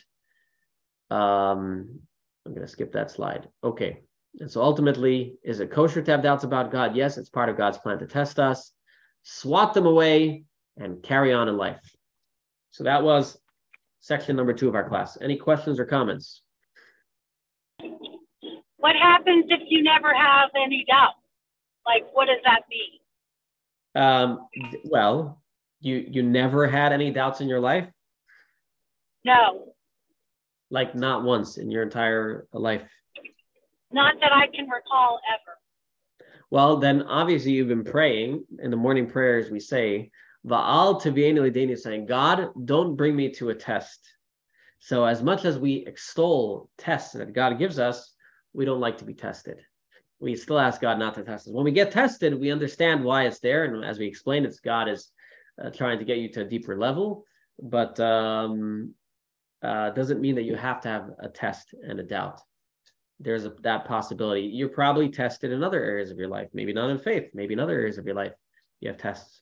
Um, I'm going to skip that slide. Okay. And so ultimately, is it kosher to have doubts about God? Yes, it's part of God's plan to test us. Swat them away and carry on in life. So that was section number two of our class. Any questions or comments? What happens if you never have any doubt? Like, what does that mean? Um, well, you you never had any doubts in your life? No. Like not once in your entire life? Not that I can recall ever. Well, then obviously you've been praying. In the morning prayers, we say, Va'al tevienu saying, God, don't bring me to a test. So as much as we extol tests that God gives us, we don't like to be tested. We still ask God not to test us. When we get tested, we understand why it's there. And as we explained, it's God is uh, trying to get you to a deeper level, but um, uh, doesn't mean that you have to have a test and a doubt. There's a, that possibility. You're probably tested in other areas of your life, maybe not in faith, maybe in other areas of your life. You have tests.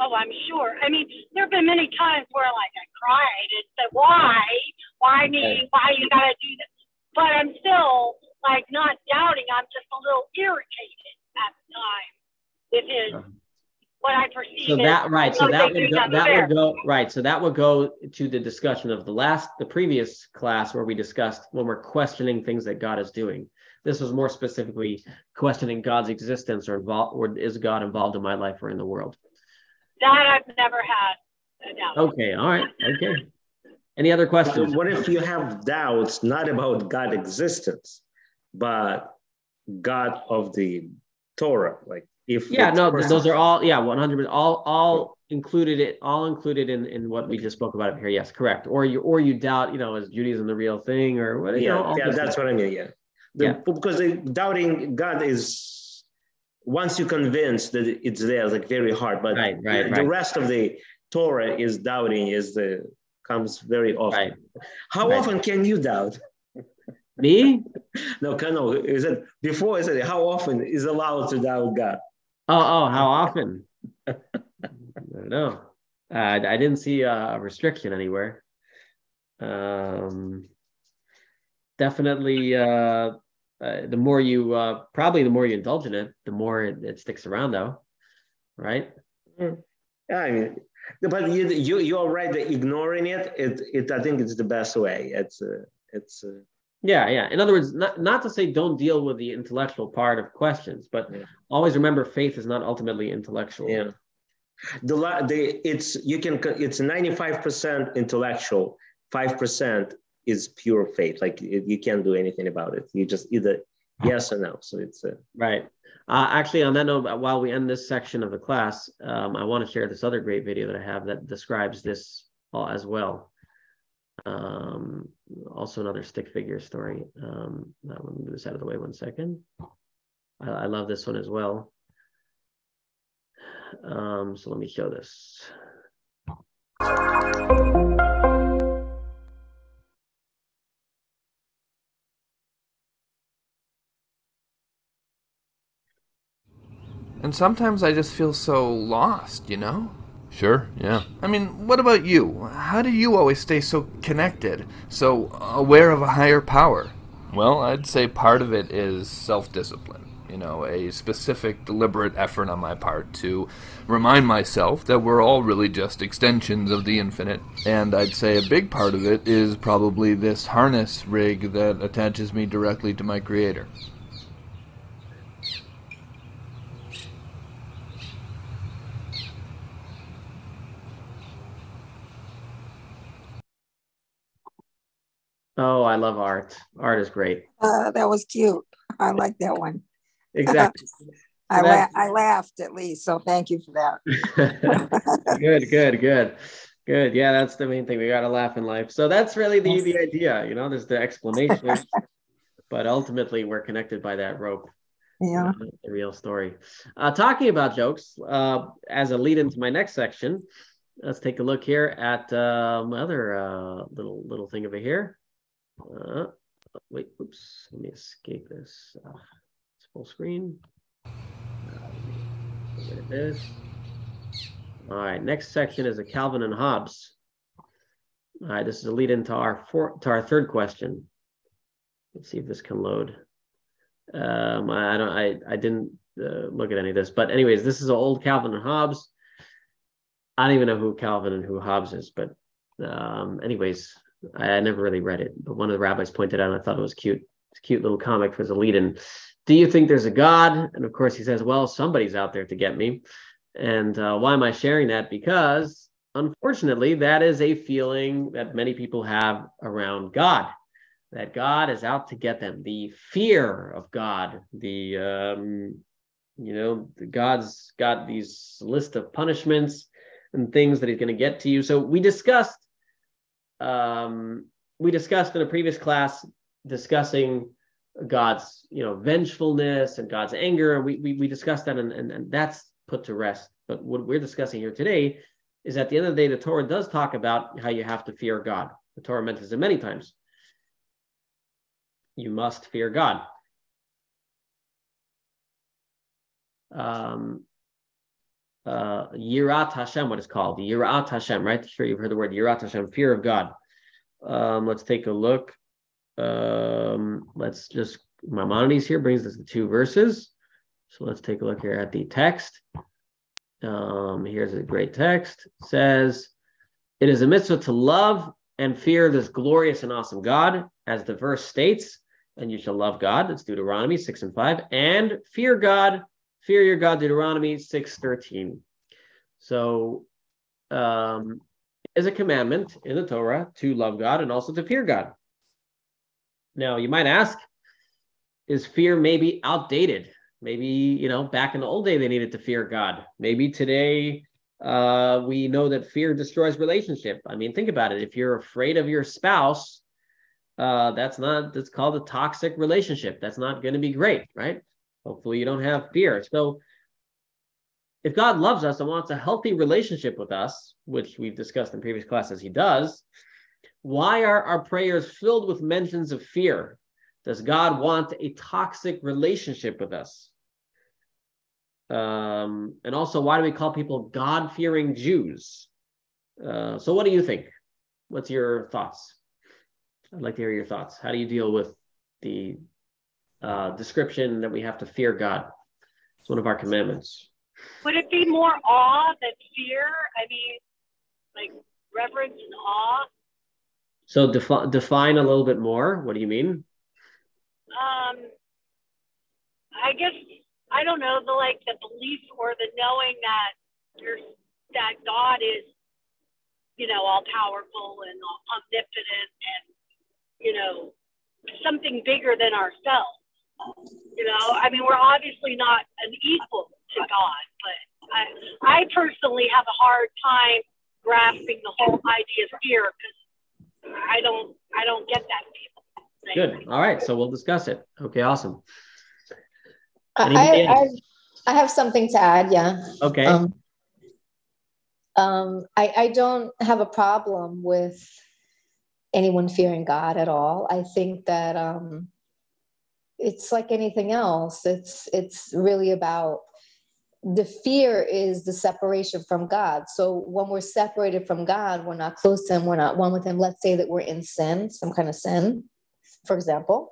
Oh, I'm sure. I mean, there have been many times where like I cried and said, "Why? Why me? Why you gotta do this?" But I'm still like not doubting. I'm just a little irritated at the time with his uh-huh what I perceive. So that right. So that would go, that would go right. So that would go to the discussion of the last the previous class where we discussed when we're questioning things that God is doing. This was more specifically questioning God's existence or involved or is God involved in my life or in the world. That I've never had a doubt. Okay. All right. Okay. Any other questions? What if you have doubts not about God existence, but God of the Torah, like if yeah no those are all yeah 100 all all included it all included in in what we just spoke about up here yes correct or you or you doubt you know is judaism the real thing or what yeah know, yeah that's what i mean yeah, the, yeah. because doubting god is once you convince that it's there like very hard but right, right, the right. rest of the torah is doubting is the comes very often how often can you doubt me no no is it before is it how often is allowed to doubt god Oh, oh, how often? I don't know. Uh, I didn't see a restriction anywhere. Um, definitely, uh, uh, the more you, uh, probably the more you indulge in it, the more it, it sticks around, though, right? Yeah, I mean, but you, you, you're right that ignoring it, it, it, I think it's the best way. It's, uh, it's. Uh, yeah, yeah. In other words, not, not to say don't deal with the intellectual part of questions, but yeah. always remember faith is not ultimately intellectual. Yeah. The, the it's you can it's 95% intellectual, 5% is pure faith. Like you can't do anything about it. You just either yes or no. So it's a, right. Uh, actually, on that note, while we end this section of the class, um, I want to share this other great video that I have that describes this as well. Um, also another stick figure story. Um, let me move this out of the way one second. I, I love this one as well. Um, so let me show this. And sometimes I just feel so lost, you know? Sure, yeah. I mean, what about you? How do you always stay so connected, so aware of a higher power? Well, I'd say part of it is self discipline. You know, a specific, deliberate effort on my part to remind myself that we're all really just extensions of the infinite. And I'd say a big part of it is probably this harness rig that attaches me directly to my creator. Oh, I love art. Art is great. Uh, that was cute. I like that one. Exactly. I, la- I laughed at least, so thank you for that. good, good, good, good. Yeah, that's the main thing. We got to laugh in life. So that's really the the idea. You know, there's the explanation, but ultimately we're connected by that rope. Yeah. Uh, the real story. Uh, talking about jokes, uh, as a lead into my next section, let's take a look here at uh, my other uh, little little thing over here. Uh, wait, oops, let me escape this. Uh, it's full screen. Uh, there it is. All right, next section is a Calvin and Hobbes. All right, this is a lead into our four, to our third question. Let's see if this can load. Um, I, I don't, I, I didn't uh, look at any of this, but anyways, this is an old Calvin and Hobbes. I don't even know who Calvin and who Hobbes is, but um, anyways, I, never really read it, but one of the rabbis pointed out, and I thought it was cute. It's a cute little comic for the lead-in. Do you think there's a God? And of course, he says, well, somebody's out there to get me. And uh, why am I sharing that? Because unfortunately, that is a feeling that many people have around God. That God is out to get them. The fear of God, the um, you know, God's got these list of punishments and things that He's going to get to you. So we discussed um, we discussed in a previous class discussing God's, you know, vengefulness and God's anger, we we, we discussed that, and, and, and that's put to rest. But what we're discussing here today is at the end of the day, the Torah does talk about how you have to fear God. The Torah mentions it many times. You must fear God. Um, uh, Yirat Hashem, what it's called, Yirat Hashem, right? Sure, you've heard the word Yirat Hashem, fear of God. Um, let's take a look. Um, let's just, Maimonides here brings us the two verses. So let's take a look here at the text. Um, here's a great text. It says, It is a mitzvah to love and fear this glorious and awesome God, as the verse states, and you shall love God. That's Deuteronomy 6 and 5, and fear God fear your God, Deuteronomy 6.13. So um, is a commandment in the Torah to love God and also to fear God. Now you might ask, is fear maybe outdated? Maybe, you know, back in the old day they needed to fear God. Maybe today uh, we know that fear destroys relationship. I mean, think about it. If you're afraid of your spouse, uh, that's not that's called a toxic relationship. That's not going to be great, right? Hopefully, you don't have fear. So, if God loves us and wants a healthy relationship with us, which we've discussed in previous classes, He does, why are our prayers filled with mentions of fear? Does God want a toxic relationship with us? Um, and also, why do we call people God fearing Jews? Uh, so, what do you think? What's your thoughts? I'd like to hear your thoughts. How do you deal with the uh, description that we have to fear God. It's one of our commandments. Would it be more awe than fear? I mean, like reverence and awe. So defi- define a little bit more. What do you mean? Um, I guess I don't know the like the belief or the knowing that there's that God is, you know, all powerful and omnipotent and you know something bigger than ourselves. You know, I mean, we're obviously not an equal to God, but I, I personally have a hard time grasping the whole idea of fear because I don't I don't get that feeling. Good. All right. So we'll discuss it. Okay. Awesome. I, I, I have something to add. Yeah. Okay. Um, um, I, I don't have a problem with anyone fearing God at all. I think that um, it's like anything else. It's it's really about the fear is the separation from God. So when we're separated from God, we're not close to Him, we're not one with Him. Let's say that we're in sin, some kind of sin, for example.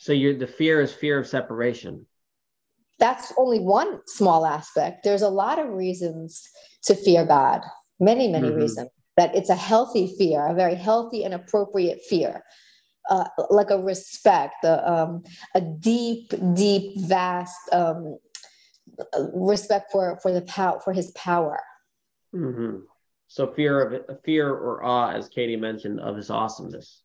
So you're the fear is fear of separation. That's only one small aspect. There's a lot of reasons to fear God, many, many mm-hmm. reasons. That it's a healthy fear, a very healthy and appropriate fear. Uh, like a respect, a, um, a deep, deep, vast um, respect for for the power for his power. Mm-hmm. So fear of fear or awe, as Katie mentioned, of his awesomeness.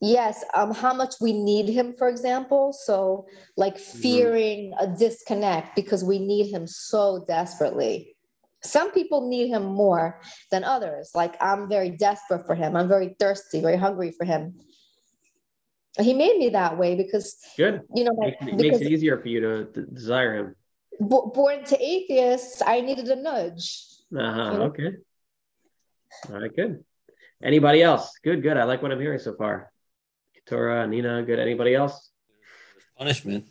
Yes, um, how much we need him, for example. So, like mm-hmm. fearing mm-hmm. a disconnect because we need him so desperately. Some people need him more than others. Like I'm very desperate for him. I'm very thirsty, very hungry for him he made me that way because good you know like, it makes it easier for you to, to desire him b- born to atheists i needed a nudge uh-huh you know? okay all right good anybody else good good i like what i'm hearing so far Torah, Nina, good. Anybody else? Punishment.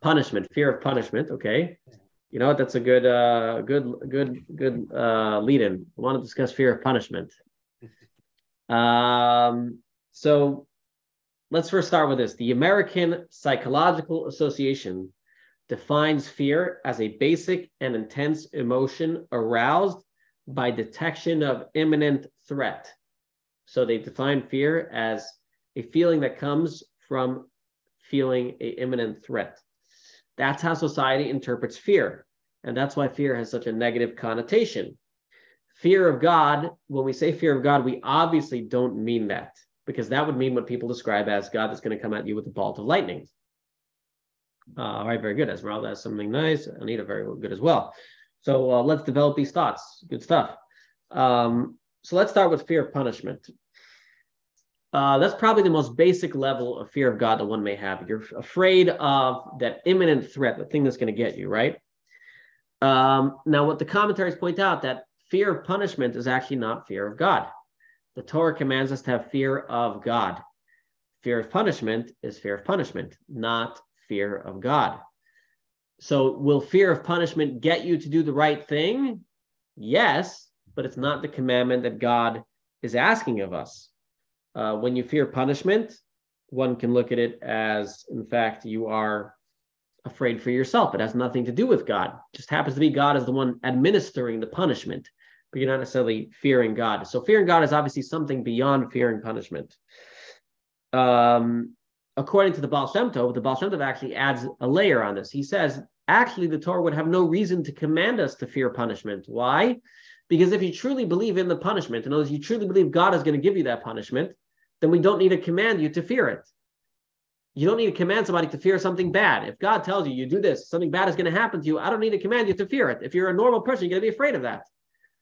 Punishment, fear of punishment. Okay. You know what? That's a good, uh, good, good, good uh, lead-in. I want to discuss fear of punishment. Um, so let's first start with this. The American Psychological Association defines fear as a basic and intense emotion aroused by detection of imminent threat. So they define fear as a feeling that comes from feeling a imminent threat. That's how society interprets fear. And that's why fear has such a negative connotation. Fear of God, when we say fear of God, we obviously don't mean that because that would mean what people describe as God that's going to come at you with a bolt of lightning. Uh, all right, very good. Esmeralda has something nice. Anita, very good as well. So uh, let's develop these thoughts. Good stuff. Um, so let's start with fear of punishment. Uh, that's probably the most basic level of fear of God that one may have. You're afraid of that imminent threat, the thing that's going to get you, right? Um, now, what the commentaries point out that fear of punishment is actually not fear of God. The Torah commands us to have fear of God. Fear of punishment is fear of punishment, not fear of God. So, will fear of punishment get you to do the right thing? Yes, but it's not the commandment that God is asking of us. Uh, when you fear punishment, one can look at it as, in fact, you are afraid for yourself. It has nothing to do with God. It just happens to be God is the one administering the punishment but you're not necessarily fearing God. So fearing God is obviously something beyond fearing punishment. Um, according to the Baal Shem Tov, the Baal Shem Tov actually adds a layer on this. He says, actually, the Torah would have no reason to command us to fear punishment. Why? Because if you truly believe in the punishment, in other words, you truly believe God is going to give you that punishment, then we don't need to command you to fear it. You don't need to command somebody to fear something bad. If God tells you you do this, something bad is going to happen to you, I don't need to command you to fear it. If you're a normal person, you're going to be afraid of that.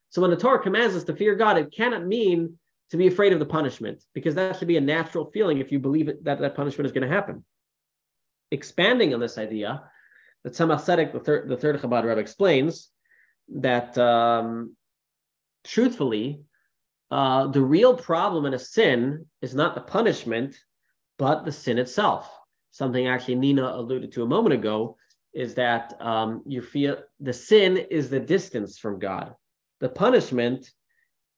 So when the Torah commands us to fear God, it cannot mean to be afraid of the punishment because that should be a natural feeling if you believe that that punishment is going to happen. Expanding on this idea, the Tzemach Tzedek, the third, the third Chabad Rebbe, explains that um, truthfully, uh, the real problem in a sin is not the punishment, but the sin itself. Something actually Nina alluded to a moment ago is that um, you feel the sin is the distance from God the punishment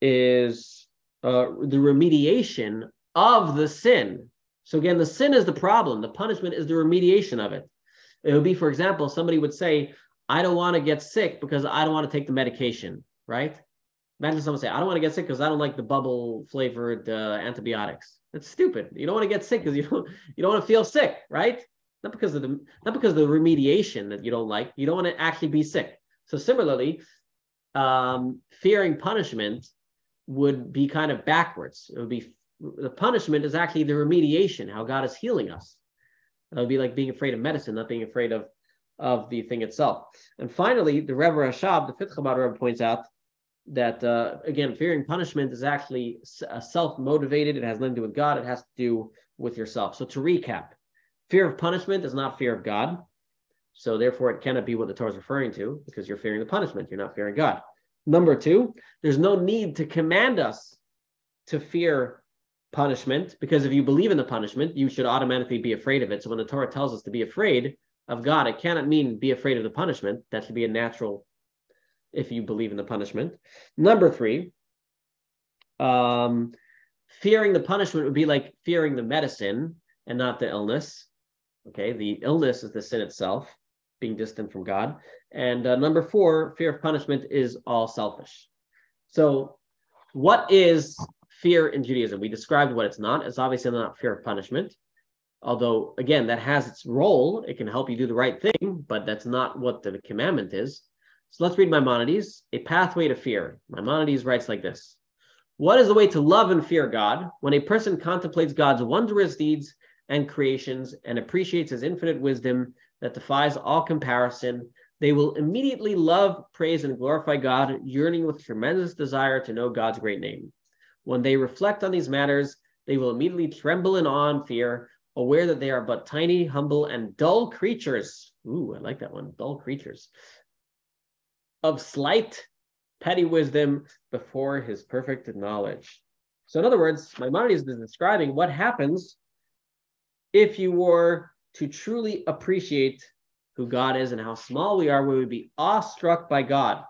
is uh, the remediation of the sin. So again, the sin is the problem. The punishment is the remediation of it. It would be, for example, somebody would say, "I don't want to get sick because I don't want to take the medication." Right? Imagine someone say, "I don't want to get sick because I don't like the bubble flavored uh, antibiotics." That's stupid. You don't want to get sick because you don't you don't want to feel sick, right? Not because of the not because of the remediation that you don't like. You don't want to actually be sick. So similarly, um, fearing punishment would be kind of backwards. It would be the punishment is actually the remediation, how God is healing us. It would be like being afraid of medicine, not being afraid of, of the thing itself. And finally, the Rebbe Rashab, the fifth Chabad Rebbe, points out that uh, again, fearing punishment is actually uh, self-motivated. It has nothing to do with God. It has to do with yourself. So to recap, fear of punishment is not fear of God. So therefore, it cannot be what the Torah is referring to because you're fearing the punishment. You're not fearing God. Number two, there's no need to command us to fear punishment because if you believe in the punishment, you should automatically be afraid of it. So when the Torah tells us to be afraid of God, it cannot mean be afraid of the punishment. That should be a natural if you believe in the punishment. Number three, um, fearing the punishment would be like fearing the medicine and not the illness. Okay, the illness is the sin itself, being distant from God. And uh, number four, fear of punishment is all selfish. So, what is fear in Judaism? We described what it's not. It's obviously not fear of punishment. Although, again, that has its role. It can help you do the right thing, but that's not what the commandment is. So let's read Maimonides, A Pathway to Fear. Maimonides writes like this What is the way to love and fear God? When a person contemplates God's wondrous deeds and creations and appreciates his infinite wisdom that defies all comparison, they will immediately love, praise, and glorify God, yearning with tremendous desire to know God's great name. When they reflect on these matters, they will immediately tremble in awe and fear, aware that they are but tiny, humble, and dull creatures. Ooh, I like that one. Dull creatures of slight, petty wisdom before his perfect knowledge. So, in other words, Maimonides is describing what happens if you were to truly appreciate who God is and how small we are, we would be awestruck by God.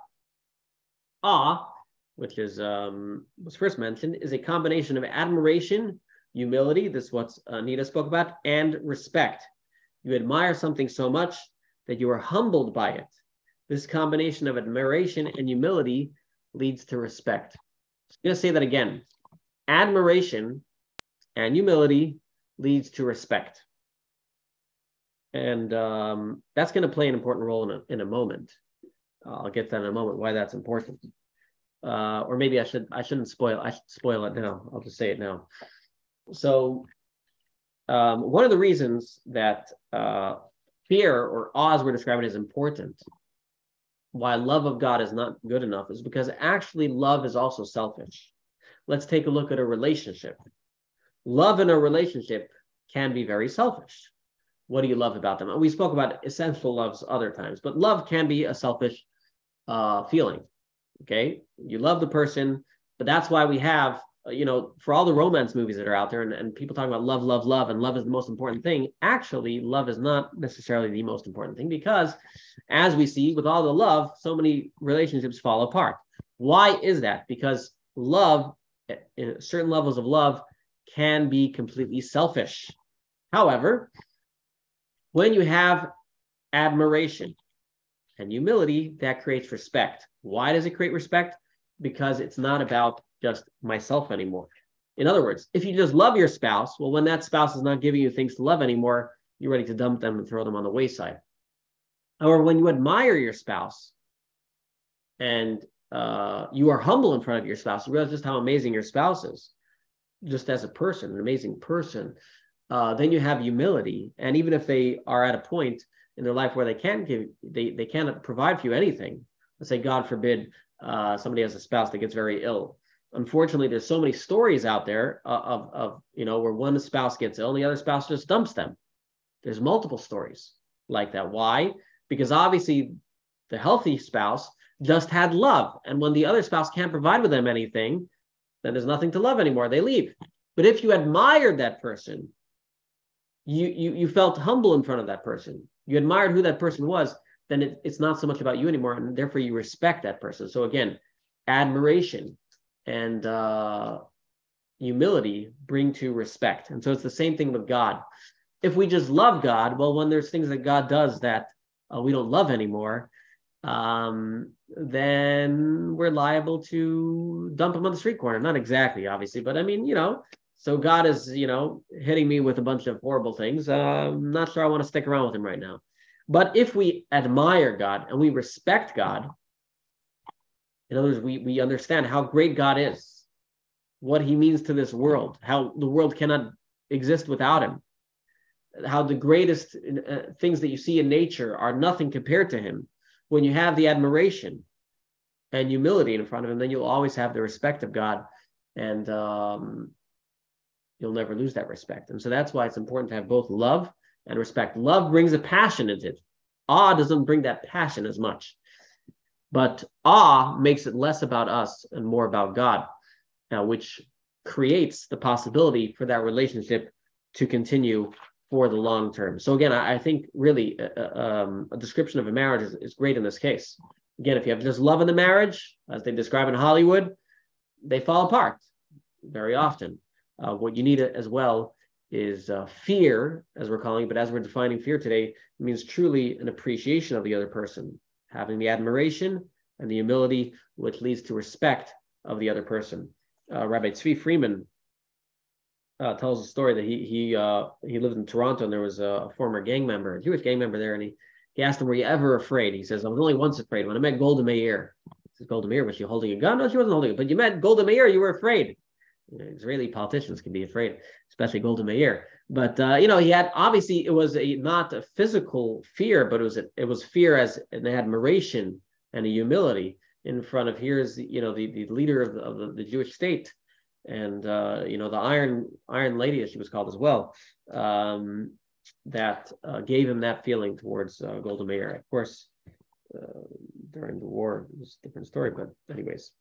Awe, which is um, was first mentioned, is a combination of admiration, humility. This is what Anita spoke about, and respect. You admire something so much that you are humbled by it. This combination of admiration and humility leads to respect. I'm going to say that again. Admiration and humility leads to respect. And um, that's going to play an important role in a, in a moment. I'll get that in a moment why that's important. Uh, or maybe I should I shouldn't spoil I should spoil it now. I'll just say it now. So um, one of the reasons that uh, fear or awe, as we're describing, is important why love of God is not good enough is because actually love is also selfish. Let's take a look at a relationship. Love in a relationship can be very selfish. What do you love about them? we spoke about essential loves other times, but love can be a selfish uh, feeling. Okay, you love the person, but that's why we have you know, for all the romance movies that are out there and, and people talking about love, love, love, and love is the most important thing, actually, love is not necessarily the most important thing because, as we see with all the love, so many relationships fall apart. Why is that? Because love, eh, eh, certain levels of love, can be completely selfish. However, when you have admiration and humility, that creates respect. Why does it create respect? Because it's not about just myself anymore. In other words, if you just love your spouse, well, when that spouse is not giving you things to love anymore, you're ready to dump them and throw them on the wayside. Or when you admire your spouse and uh, you are humble in front of your spouse, realize just how amazing your spouse is, just as a person, an amazing person. Uh, then you have humility, and even if they are at a point in their life where they can't give, they they cannot provide for you anything. Let's say, God forbid, uh, somebody has a spouse that gets very ill, unfortunately there's so many stories out there uh, of, of you know where one spouse gets ill and the other spouse just dumps them. There's multiple stories like that. Why? Because obviously the healthy spouse just had love and when the other spouse can't provide with them anything then there's nothing to love anymore. They leave. But if you admired that person you you, you felt humble in front of that person. You admired who that person was then it, it's not so much about you anymore and therefore you respect that person. So again admiration and uh, humility bring to respect. And so it's the same thing with God. If we just love God, well, when there's things that God does that uh, we don't love anymore, um, then we're liable to dump him on the street corner. Not exactly, obviously, but I mean, you know, so God is, you know, hitting me with a bunch of horrible things. Uh, I'm not sure I want to stick around with him right now. But if we admire God and we respect God, in other words, we, we understand how great God is, what he means to this world, how the world cannot exist without him, how the greatest uh, things that you see in nature are nothing compared to him. When you have the admiration and humility in front of him, then you'll always have the respect of God, and um, you'll never lose that respect. And so that's why it's important to have both love and respect. Love brings a passion into it. Awe doesn't bring that passion as much, but awe makes it less about us and more about God, uh, which creates the possibility for that relationship to continue for the long term. So again, I, I think really uh, uh, um, a description of a marriage is, is great in this case. Again, if you have just love in the marriage, as they describe in Hollywood, they fall apart very often. Uh, what you need as well is uh, fear, as we're calling it, but as we're defining fear today, means truly an appreciation of the other person, having the admiration and the humility, which leads to respect of the other person. Uh, Rabbi Tzvi Freeman uh, tells a story that he he uh, he lived in Toronto and there was a former gang member, a Jewish gang member there, and he he asked him, "Were you ever afraid?" He says, "I was only once afraid when I met Golda Meir." Says Golda Meir, was she holding a gun? No, she wasn't holding it. But you met Golda Meir, you were afraid. You know, Israeli politicians can be afraid, especially Golda Meir. But uh, you know, he had obviously it was a not a physical fear, but it was a, it was fear as an admiration and a humility in front of here's you know the, the leader of the, of the, the Jewish state and uh, you know the Iron Iron Lady as she was called as well um, that uh, gave him that feeling towards uh, Golda Meir. Of course, uh, during the war, it was a different story, but anyways,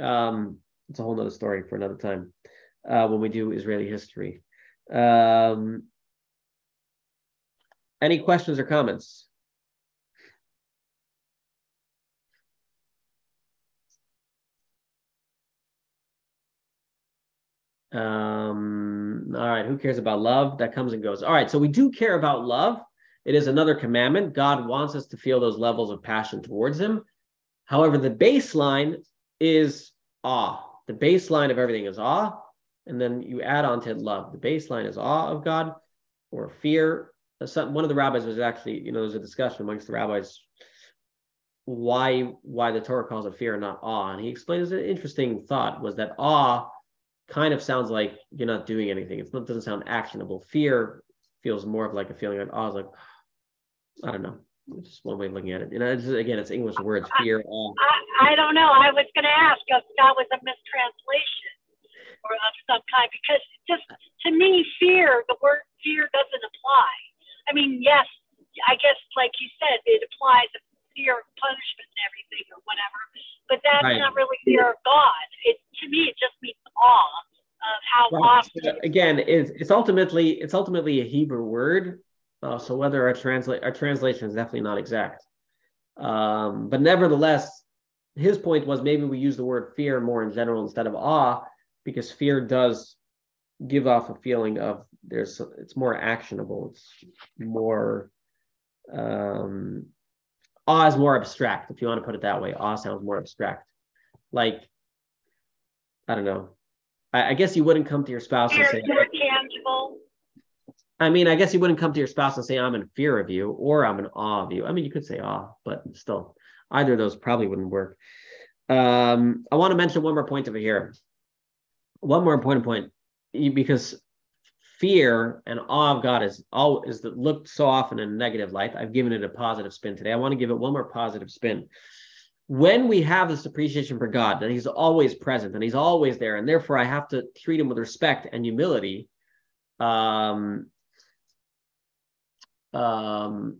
um, it's a whole nother story for another time uh, when we do Israeli history. Um, any questions or comments? Um, all right, who cares about love? That comes and goes. All right, so we do care about love. It is another commandment. God wants us to feel those levels of passion towards Him. However, the baseline is awe. The baseline of everything is awe. And then you add on to love. The baseline is awe of God or fear. One of the rabbis was actually, you know, there's a discussion amongst the rabbis why why the Torah calls it fear and not awe. And he explains an interesting thought was that awe kind of sounds like you're not doing anything. It doesn't sound actionable. Fear feels more of like a feeling like, oh, like, I don't know. It's just one way of looking at it. You know, again, it's English words, fear. Awe. I, I don't know. I was going to ask if that was a mistranslation or of some kind because just to me, fear, the word fear doesn't apply. I mean, yes, I guess like you said, it applies to fear of punishment and everything or whatever, but that's right. not really fear of God. It to me, it just means awe of how right. Again, it's, it's ultimately it's ultimately a Hebrew word. Uh, so whether our translate our translation is definitely not exact, um, but nevertheless, his point was maybe we use the word fear more in general instead of awe, because fear does give off a feeling of there's it's more actionable, it's more um, awe is more abstract if you want to put it that way. Awe sounds more abstract, like I don't know. I, I guess you wouldn't come to your spouse and say, more tangible. I mean, I guess you wouldn't come to your spouse and say, I'm in fear of you or I'm in awe of you. I mean, you could say awe, but still, either of those probably wouldn't work. Um, I want to mention one more point over here. One more important point, because fear and awe of God is all is looked so often in a negative light. I've given it a positive spin today. I want to give it one more positive spin when we have this appreciation for God, that He's always present and He's always there, and therefore I have to treat Him with respect and humility. Um, um,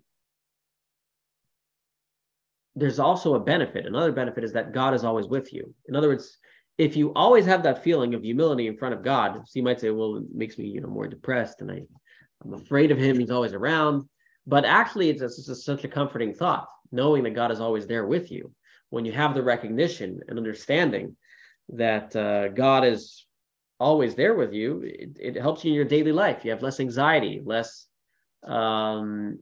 there's also a benefit. Another benefit is that God is always with you. In other words, if you always have that feeling of humility in front of God, so you might say, well, it makes me, you know, more depressed and I, I'm afraid of him. He's always around. But actually, it's, it's, it's such a comforting thought, knowing that God is always there with you when you have the recognition and understanding that uh, God is always there with you, it, it, helps you in your daily life. You have less anxiety, less um,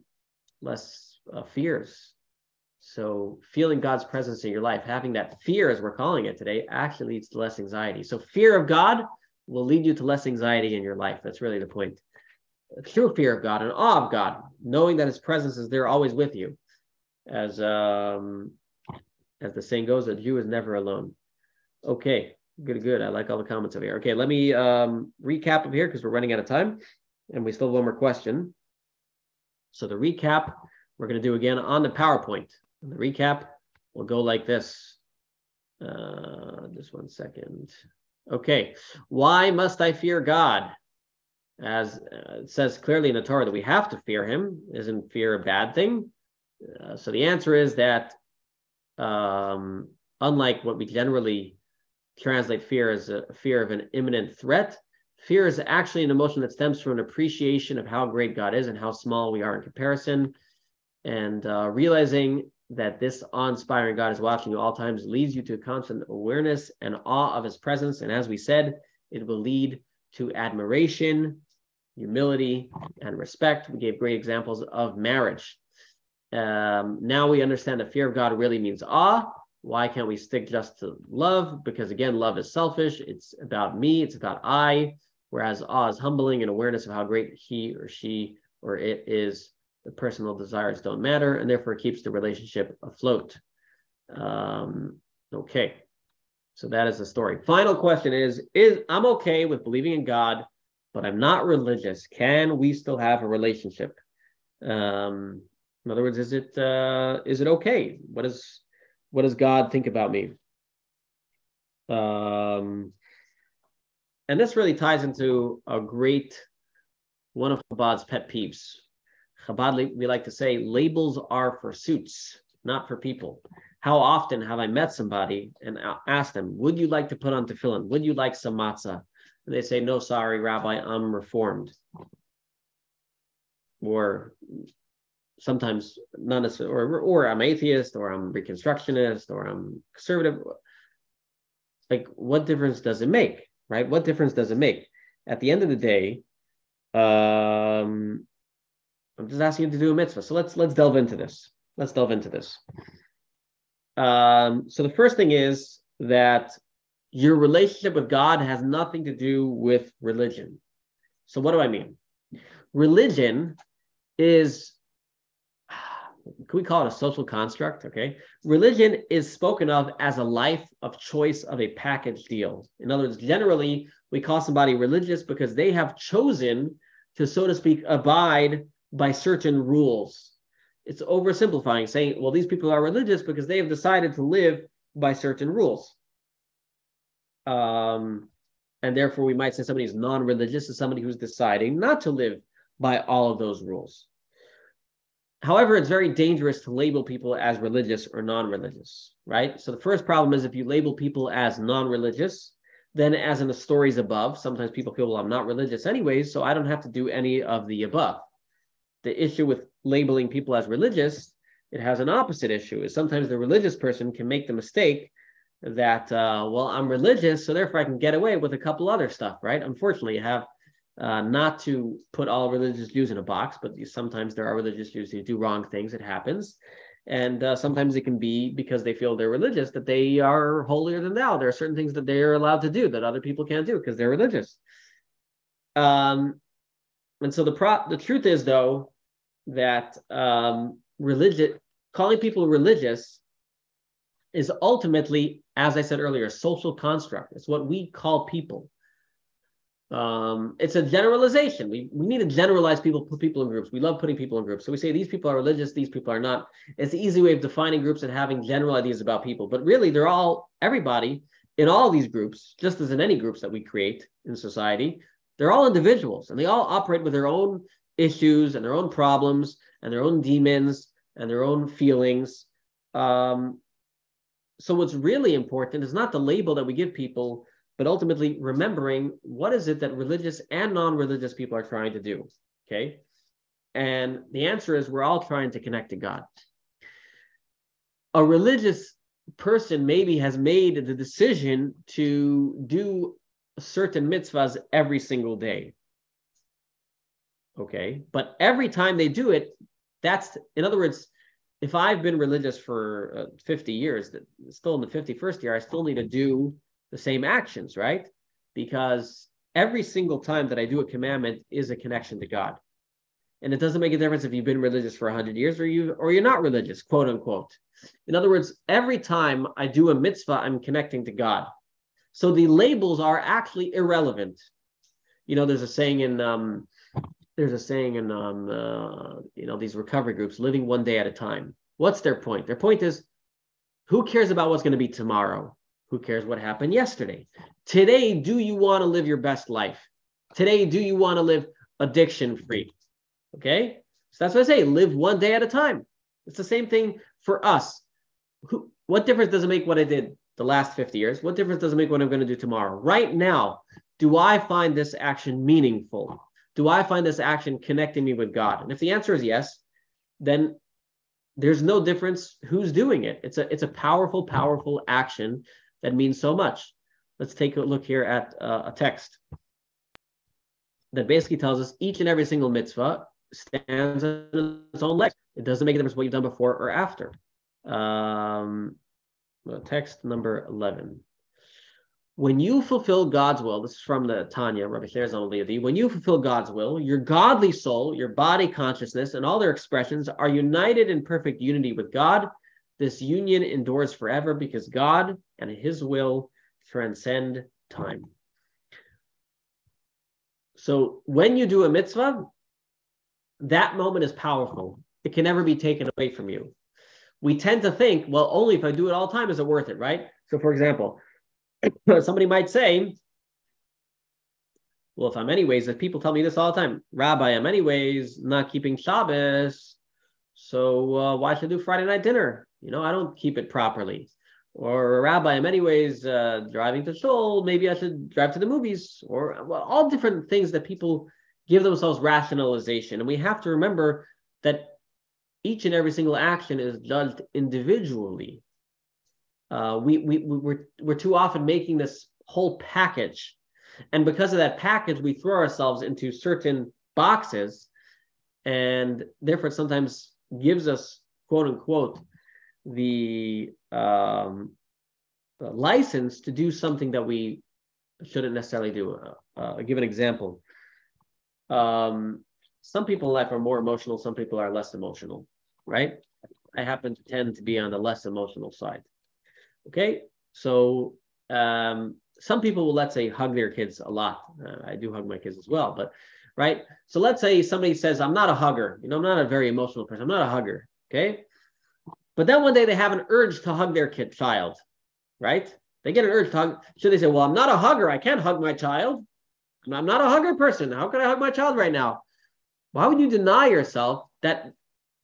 less uh, fears. So feeling God's presence in your life, having that fear, as we're calling it today, actually leads to less anxiety. So fear of God will lead you to less anxiety in your life. That's really the point. True fear of God and awe of God, knowing that His presence is there always with you, as um, as the saying goes, a Jew is never alone. Okay, good, good. I like all the comments over here. Okay, let me um, recap over here because we're running out of time and we still have one more question. So the recap, we're going to do again on the PowerPoint. And the recap will go like this. Uh, just one second. Okay. Why must I fear God? As uh, it says clearly in the Torah that we have to fear him. Isn't fear a bad thing? Uh, so the answer is that um, unlike what we generally translate fear as a fear of an imminent threat, fear is actually an emotion that stems from an appreciation of how great God is and how small we are in comparison. And uh, realizing that this awe-inspiring God is watching you all times leads you to a constant awareness and awe of his presence. And as we said, it will lead to admiration, humility, and respect. We gave great examples of marriage. Um, now we understand that fear of God really means awe. Why can't we stick just to love? Because again, love is selfish. It's about me. It's about I. Whereas awe is humbling and awareness of how great he or she or it is. The personal desires don't matter, and therefore keeps the relationship afloat. Um, okay, so that is the story. Final question is: Is I'm okay with believing in God, but I'm not religious. Can we still have a relationship? Um, in other words, is it uh, is it okay? What is what does God think about me? Um, and this really ties into a great one of Chabad's pet peeves. Chabad, we like to say, labels are for suits, not for people. How often have I met somebody and asked them, "Would you like to put on tefillin? Would you like some matzah?" And they say, "No, sorry, Rabbi, I'm reformed." Or sometimes not necessarily, or, or I'm atheist, or I'm reconstructionist, or I'm conservative. Like, what difference does it make, right? What difference does it make? At the end of the day, um, I'm just asking you to do a mitzvah. So let's let's delve into this. Let's delve into this. Um, so the first thing is that your relationship with God has nothing to do with religion. So what do I mean? Religion is can we call it a social construct? Okay. Religion is spoken of as a life of choice of a package deal. In other words, generally, we call somebody religious because they have chosen to, so to speak, abide by certain rules. It's oversimplifying, saying, well, these people are religious because they have decided to live by certain rules. Um, and therefore, we might say somebody is non religious is somebody who's deciding not to live by all of those rules. However, it's very dangerous to label people as religious or non religious, right? So the first problem is if you label people as non religious, then as in the stories above, sometimes people feel, well, I'm not religious anyways, so I don't have to do any of the above. The issue with labeling people as religious, it has an opposite issue, is sometimes the religious person can make the mistake that, uh, well, I'm religious, so therefore I can get away with a couple other stuff, right? Unfortunately, you have uh, not to put all religious Jews in a box, but sometimes there are religious Jews who do wrong things. It happens. And uh, sometimes it can be because they feel they're religious that they are holier than thou. There are certain things that they are allowed to do that other people can't do because they're religious. Um, and so the pro- the truth is though that um, religion calling people religious is ultimately, as I said earlier, a social construct. It's what we call people um, it's a generalization. We, we need to generalize people, put people in groups. We love putting people in groups. So we say these people are religious, these people are not. It's the easy way of defining groups and having general ideas about people. But really, they're all, everybody in all these groups, just as in any groups that we create in society, they're all individuals and they all operate with their own issues and their own problems and their own demons and their own feelings. Um, so what's really important is not the label that we give people but ultimately remembering what is it that religious and non-religious people are trying to do okay? And the answer is we're all trying to connect to god. A religious person maybe has made the decision to do certain mitzvahs every single day okay but every time they do it that's in other words if i've been religious for uh, 50 years still in the 51st year i still need to do the same actions, right? Because every single time that I do a commandment is a connection to God. And it doesn't make a difference if you've been religious for 100 years or you or you're not religious, quote unquote. In other words, every time I do a mitzvah, I'm connecting to God. So the labels are actually irrelevant. You know, there's a saying in um, there's a saying in um, uh, you know these recovery groups, living one day at a time. What's their point? Their point is, who cares about what's going to be tomorrow? Who cares what happened yesterday? Today, do you want to live your best life? Today, do you want to live addiction free? Okay. So that's what I say live one day at a time. It's the same thing for us. Who, what difference does it make what I did the last 50 years? What difference does it make what I'm going to do tomorrow? Right now, do I find this action meaningful? Do I find this action connecting me with God? And if the answer is yes, then there's no difference who's doing it. It's a it's a powerful, powerful action that means so much. Let's take a look here at uh, a text that basically tells us each and every single mitzvah stands on its own legs. It doesn't make a difference what you've done before or after. Um, text number 11. When you fulfill God's will, this is from the Tanya, Rabbi Sherzon Levi, when you fulfill God's will, your godly soul, your body consciousness, and all their expressions are united in perfect unity with God. This union endures forever because God and his will transcend time. So when you do a mitzvah, that moment is powerful. It can never be taken away from you. We tend to think, well, only if I do it all the time is it worth it, right? So, for example, somebody might say, well, if I'm anyways, if people tell me this all the time, Rabbi, I'm anyways not keeping Shabbos, so uh, why should I do Friday night dinner? You know, I don't keep it properly. Or Rabbi, I'm anyways uh, driving to shul, maybe I should drive to the movies, or well, all different things that people give themselves rationalization. And we have to remember that each and every single action is judged individually. Uh, we, we, we're, we're too often making this whole package. And because of that package, we throw ourselves into certain boxes. And therefore, sometimes gives us, quote unquote, the, um, license to do something that we shouldn't necessarily do. Uh, uh, give an example. Um, some people in life are more emotional, some people are less emotional, right? I happen to tend to be on the less emotional side. Okay, so um, some people will, let's say, hug their kids a lot. Uh, I do hug my kids as well, but right. So let's say somebody says, I'm not a hugger. You know, I'm not a very emotional person. I'm not a hugger. Okay. But then one day they have an urge to hug their kid child, right? They get an urge to hug. Should they say, Well, I'm not a hugger. I can't hug my child. I'm not a hugger person. How can I hug my child right now? Why would you deny yourself that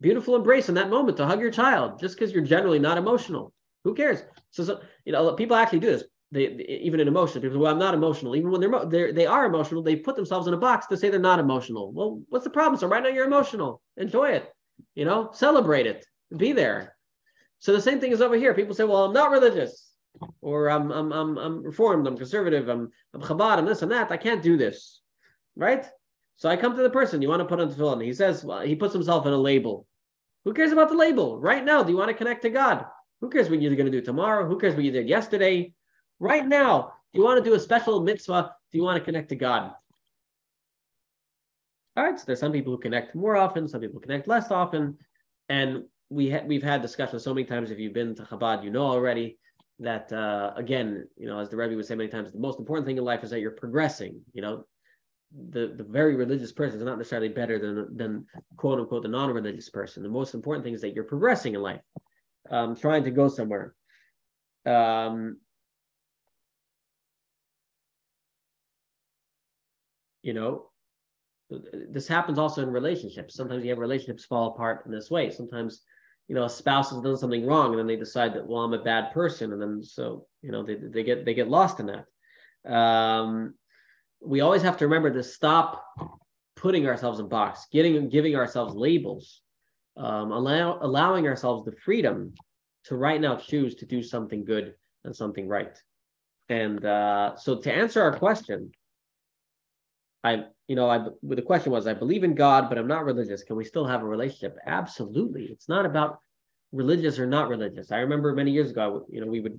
beautiful embrace in that moment to hug your child just because you're generally not emotional? Who cares? So, so, you know, people actually do this. They, they even in emotion, people say, "Well, I'm not emotional." Even when they're, they're they are emotional, they put themselves in a box to say they're not emotional. Well, what's the problem? So right now you're emotional. Enjoy it. You know, celebrate it. Be there. So the same thing is over here. People say, "Well, I'm not religious." or I'm I'm I'm I'm reformed, I'm conservative, I'm I'm Chabad, I'm this and that. I can't do this, right? So I come to the person. You want to put on the tefillin? He says well, he puts himself in a label. Who cares about the label? Right now, do you want to connect to God? Who cares what you're going to do tomorrow? Who cares what you did yesterday? Right now, do you want to do a special mitzvah? Do you want to connect to God? All right. So there's some people who connect more often. Some people connect less often, and we ha- we've had discussions so many times. If you've been to Chabad, you know already that uh, again, you know, as the Rebbe would say many times, the most important thing in life is that you're progressing. You know, the the very religious person is not necessarily better than than quote unquote the non-religious person. The most important thing is that you're progressing in life, um, trying to go somewhere. Um, you know, this happens also in relationships. Sometimes you have relationships fall apart in this way. Sometimes you know, a spouse has done something wrong, and then they decide that, well, I'm a bad person, and then so you know they, they get they get lost in that. Um, we always have to remember to stop putting ourselves in box, getting giving ourselves labels, um, allow, allowing ourselves the freedom to right now choose to do something good and something right. And uh, so to answer our question, I, you know, I, the question was, I believe in God, but I'm not religious. Can we still have a relationship? Absolutely. It's not about religious or not religious. I remember many years ago, you know, we would,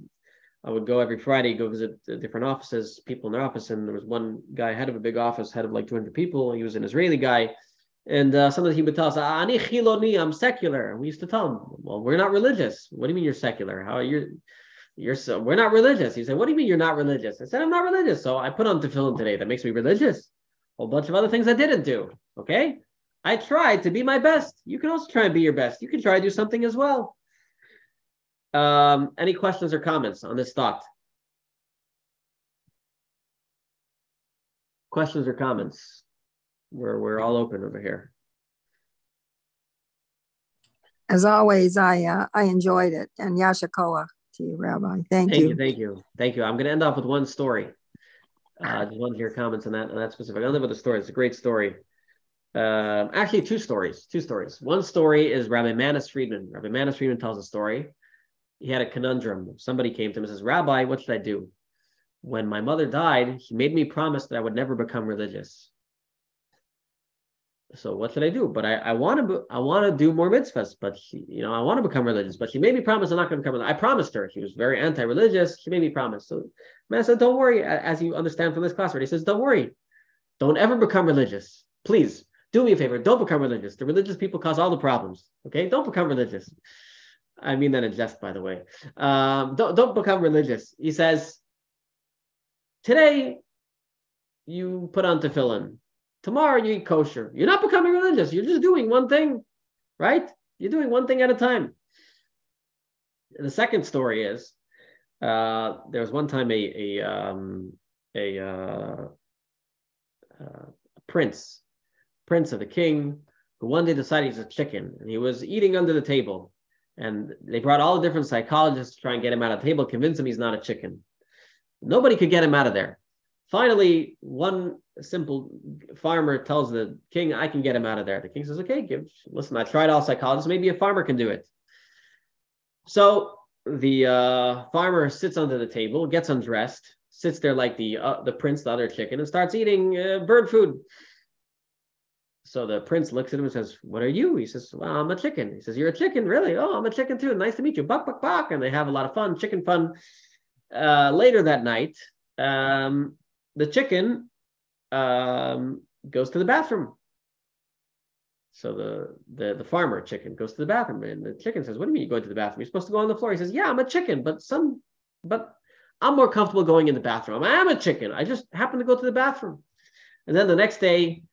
I would go every Friday, go visit different offices, people in their office, and there was one guy head of a big office, head of like 200 people. He was an Israeli guy, and uh, sometimes he would tell us, "Ani chiloni, I'm secular." We used to tell him, "Well, we're not religious. What do you mean you're secular? How are you? You're so we're not religious." He said, "What do you mean you're not religious?" I said, "I'm not religious, so I put on tefillin today. That makes me religious. A whole bunch of other things I didn't do. Okay, I tried to be my best. You can also try and be your best. You can try to do something as well." Um, any questions or comments on this thought? Questions or comments? We're we're all open over here. As always, I uh, I enjoyed it, and Yasher koach to you, Rabbi. Thank, Thank you. you, thank you, thank you. I'm going to end off with one story. Uh, I just want to hear comments on that on that specific. I'll end with a story. It's a great story. Um, actually, two stories. Two stories. One story is Rabbi Manis Friedman. Rabbi Manis Friedman tells a story. He had a conundrum. Somebody came to him and says, "Rabbi, what should I do? When my mother died, he made me promise that I would never become religious. So what should I do? But I, I want to I want to do more mitzvahs, but she, you know I want to become religious. But she made me promise I'm not going to become. I promised her. She was very anti-religious. She made me promise. So man said, "Don't worry." As you understand from this class, already, he says, "Don't worry. Don't ever become religious. Please do me a favor. Don't become religious. The religious people cause all the problems. Okay? Don't become religious." I mean that in jest, by the way. Um, don't don't become religious. He says, today you put on tefillin. Tomorrow you eat kosher. You're not becoming religious. You're just doing one thing, right? You're doing one thing at a time. The second story is uh, there was one time a a um, a, uh, uh, prince, prince of the king, who one day decided he's a chicken, and he was eating under the table. And they brought all the different psychologists to try and get him out of the table, convince him he's not a chicken. Nobody could get him out of there. Finally, one simple farmer tells the king, I can get him out of there. The king says, Okay, give listen, I tried all psychologists, maybe a farmer can do it. So the uh, farmer sits under the table, gets undressed, sits there like the uh, the prince, the other chicken, and starts eating uh, bird food. So the prince looks at him and says, What are you? He says, Well, I'm a chicken. He says, You're a chicken, really? Oh, I'm a chicken too. Nice to meet you. Buck, buck, buck. And they have a lot of fun, chicken fun. Uh, later that night, um, the chicken um, goes to the bathroom. So the, the the farmer chicken goes to the bathroom, and the chicken says, "What do you mean you go to the bathroom? You're supposed to go on the floor." He says, "Yeah, I'm a chicken, but some, but I'm more comfortable going in the bathroom. I am a chicken. I just happen to go to the bathroom." And then the next day,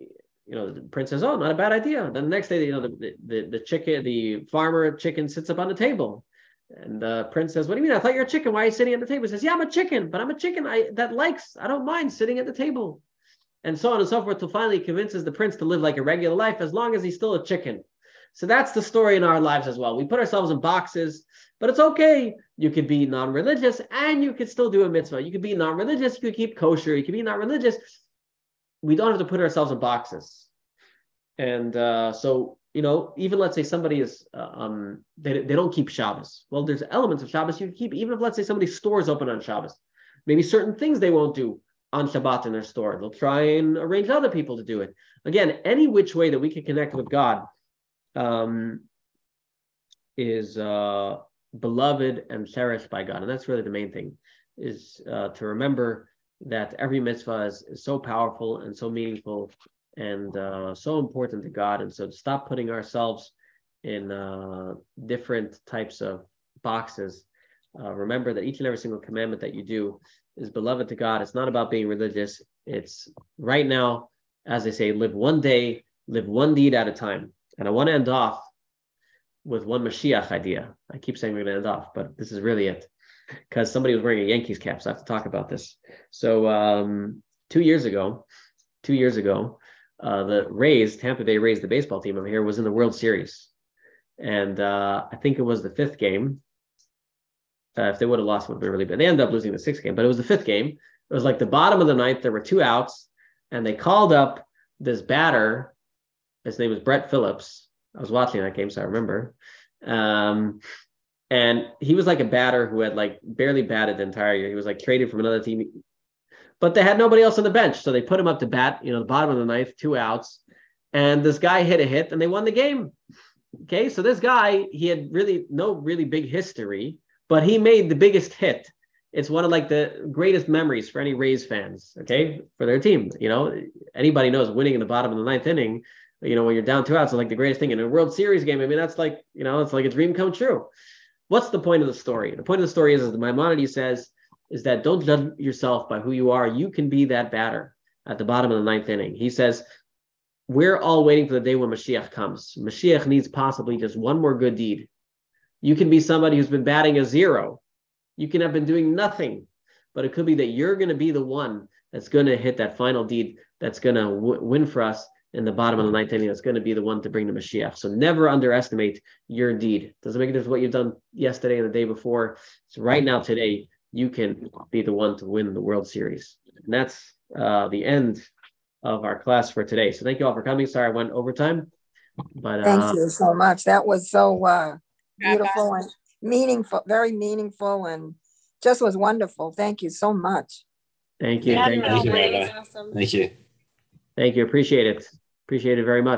you know, the prince says, "Oh, not a bad idea." Then the next day, you know, the the, the chicken, the farmer chicken sits up on the table, and the prince says, "What do you mean? I thought you're a chicken. Why are you sitting at the table?" He says, "Yeah, I'm a chicken, but I'm a chicken I that likes. I don't mind sitting at the table." And so on and so forth, until finally convinces the prince to live like a regular life as long as he's still a chicken. So that's the story in our lives as well. We put ourselves in boxes, but it's okay. You could be non-religious and you could still do a mitzvah. You could be non-religious, you could keep kosher, you could be non-religious. We don't have to put ourselves in boxes. And uh, so, you know, even let's say somebody is, uh, um, they, they don't keep Shabbos. Well, there's elements of Shabbos you keep, even if let's say somebody's store is open on Shabbos. Maybe certain things they won't do on Shabbat in their store. They'll try and arrange other people to do it. Again, any which way that we can connect with God um, is uh, beloved and cherished by God. And that's really the main thing, is uh, to remember that every mitzvah is, is so powerful and so meaningful and uh, so important to God. And so to stop putting ourselves in uh, different types of boxes. Uh, remember that each and every single commandment that you do is beloved to God. It's not about being religious. It's right now, as they say, live one day, live one deed at a time. And I want to end off with one Mashiach idea. I keep saying we're going to end off, but this is really it because somebody was wearing a Yankees cap, so I have to talk about this. So um, two years ago, two years ago, uh, the Rays, Tampa Bay Rays, the baseball team over here, was in the World Series, and uh, I think it was the fifth game. Uh, if they would have lost, it would have been really bad. They ended up losing the sixth game, but it was the fifth game. It was like the bottom of the ninth. There were two outs, and they called up this batter. His name was Brett Phillips. I was watching that game, so I remember. Um, and he was like a batter who had like barely batted the entire year. He was like traded from another team, but they had nobody else on the bench, so they put him up to bat. You know, the bottom of the ninth, two outs, and this guy hit a hit, and they won the game. Okay, so this guy he had really no really big history but he made the biggest hit. It's one of like the greatest memories for any Rays fans, okay, for their team. You know, anybody knows winning in the bottom of the ninth inning, you know, when you're down two outs is like the greatest thing in a World Series game. I mean, that's like, you know, it's like a dream come true. What's the point of the story? The point of the story is, is the Maimonides says, is that don't judge yourself by who you are. You can be that batter at the bottom of the ninth inning. He says, we're all waiting for the day when Mashiach comes. Mashiach needs possibly just one more good deed you can be somebody who's been batting a zero. You can have been doing nothing, but it could be that you're going to be the one that's going to hit that final deed that's going to w- win for us in the bottom of the ninth inning that's going to be the one to bring the Mashiach. So never underestimate your deed. Doesn't make a difference what you've done yesterday and the day before. So right now, today, you can be the one to win the World Series. And that's uh, the end of our class for today. So thank you all for coming. Sorry I went overtime. But thank uh, you so much. That was so uh, beautiful and meaningful, very meaningful, and just was wonderful. Thank you so much. Thank you. Thank you. Thank you, Awesome. Thank you. Thank you. Appreciate it. Appreciate it very much.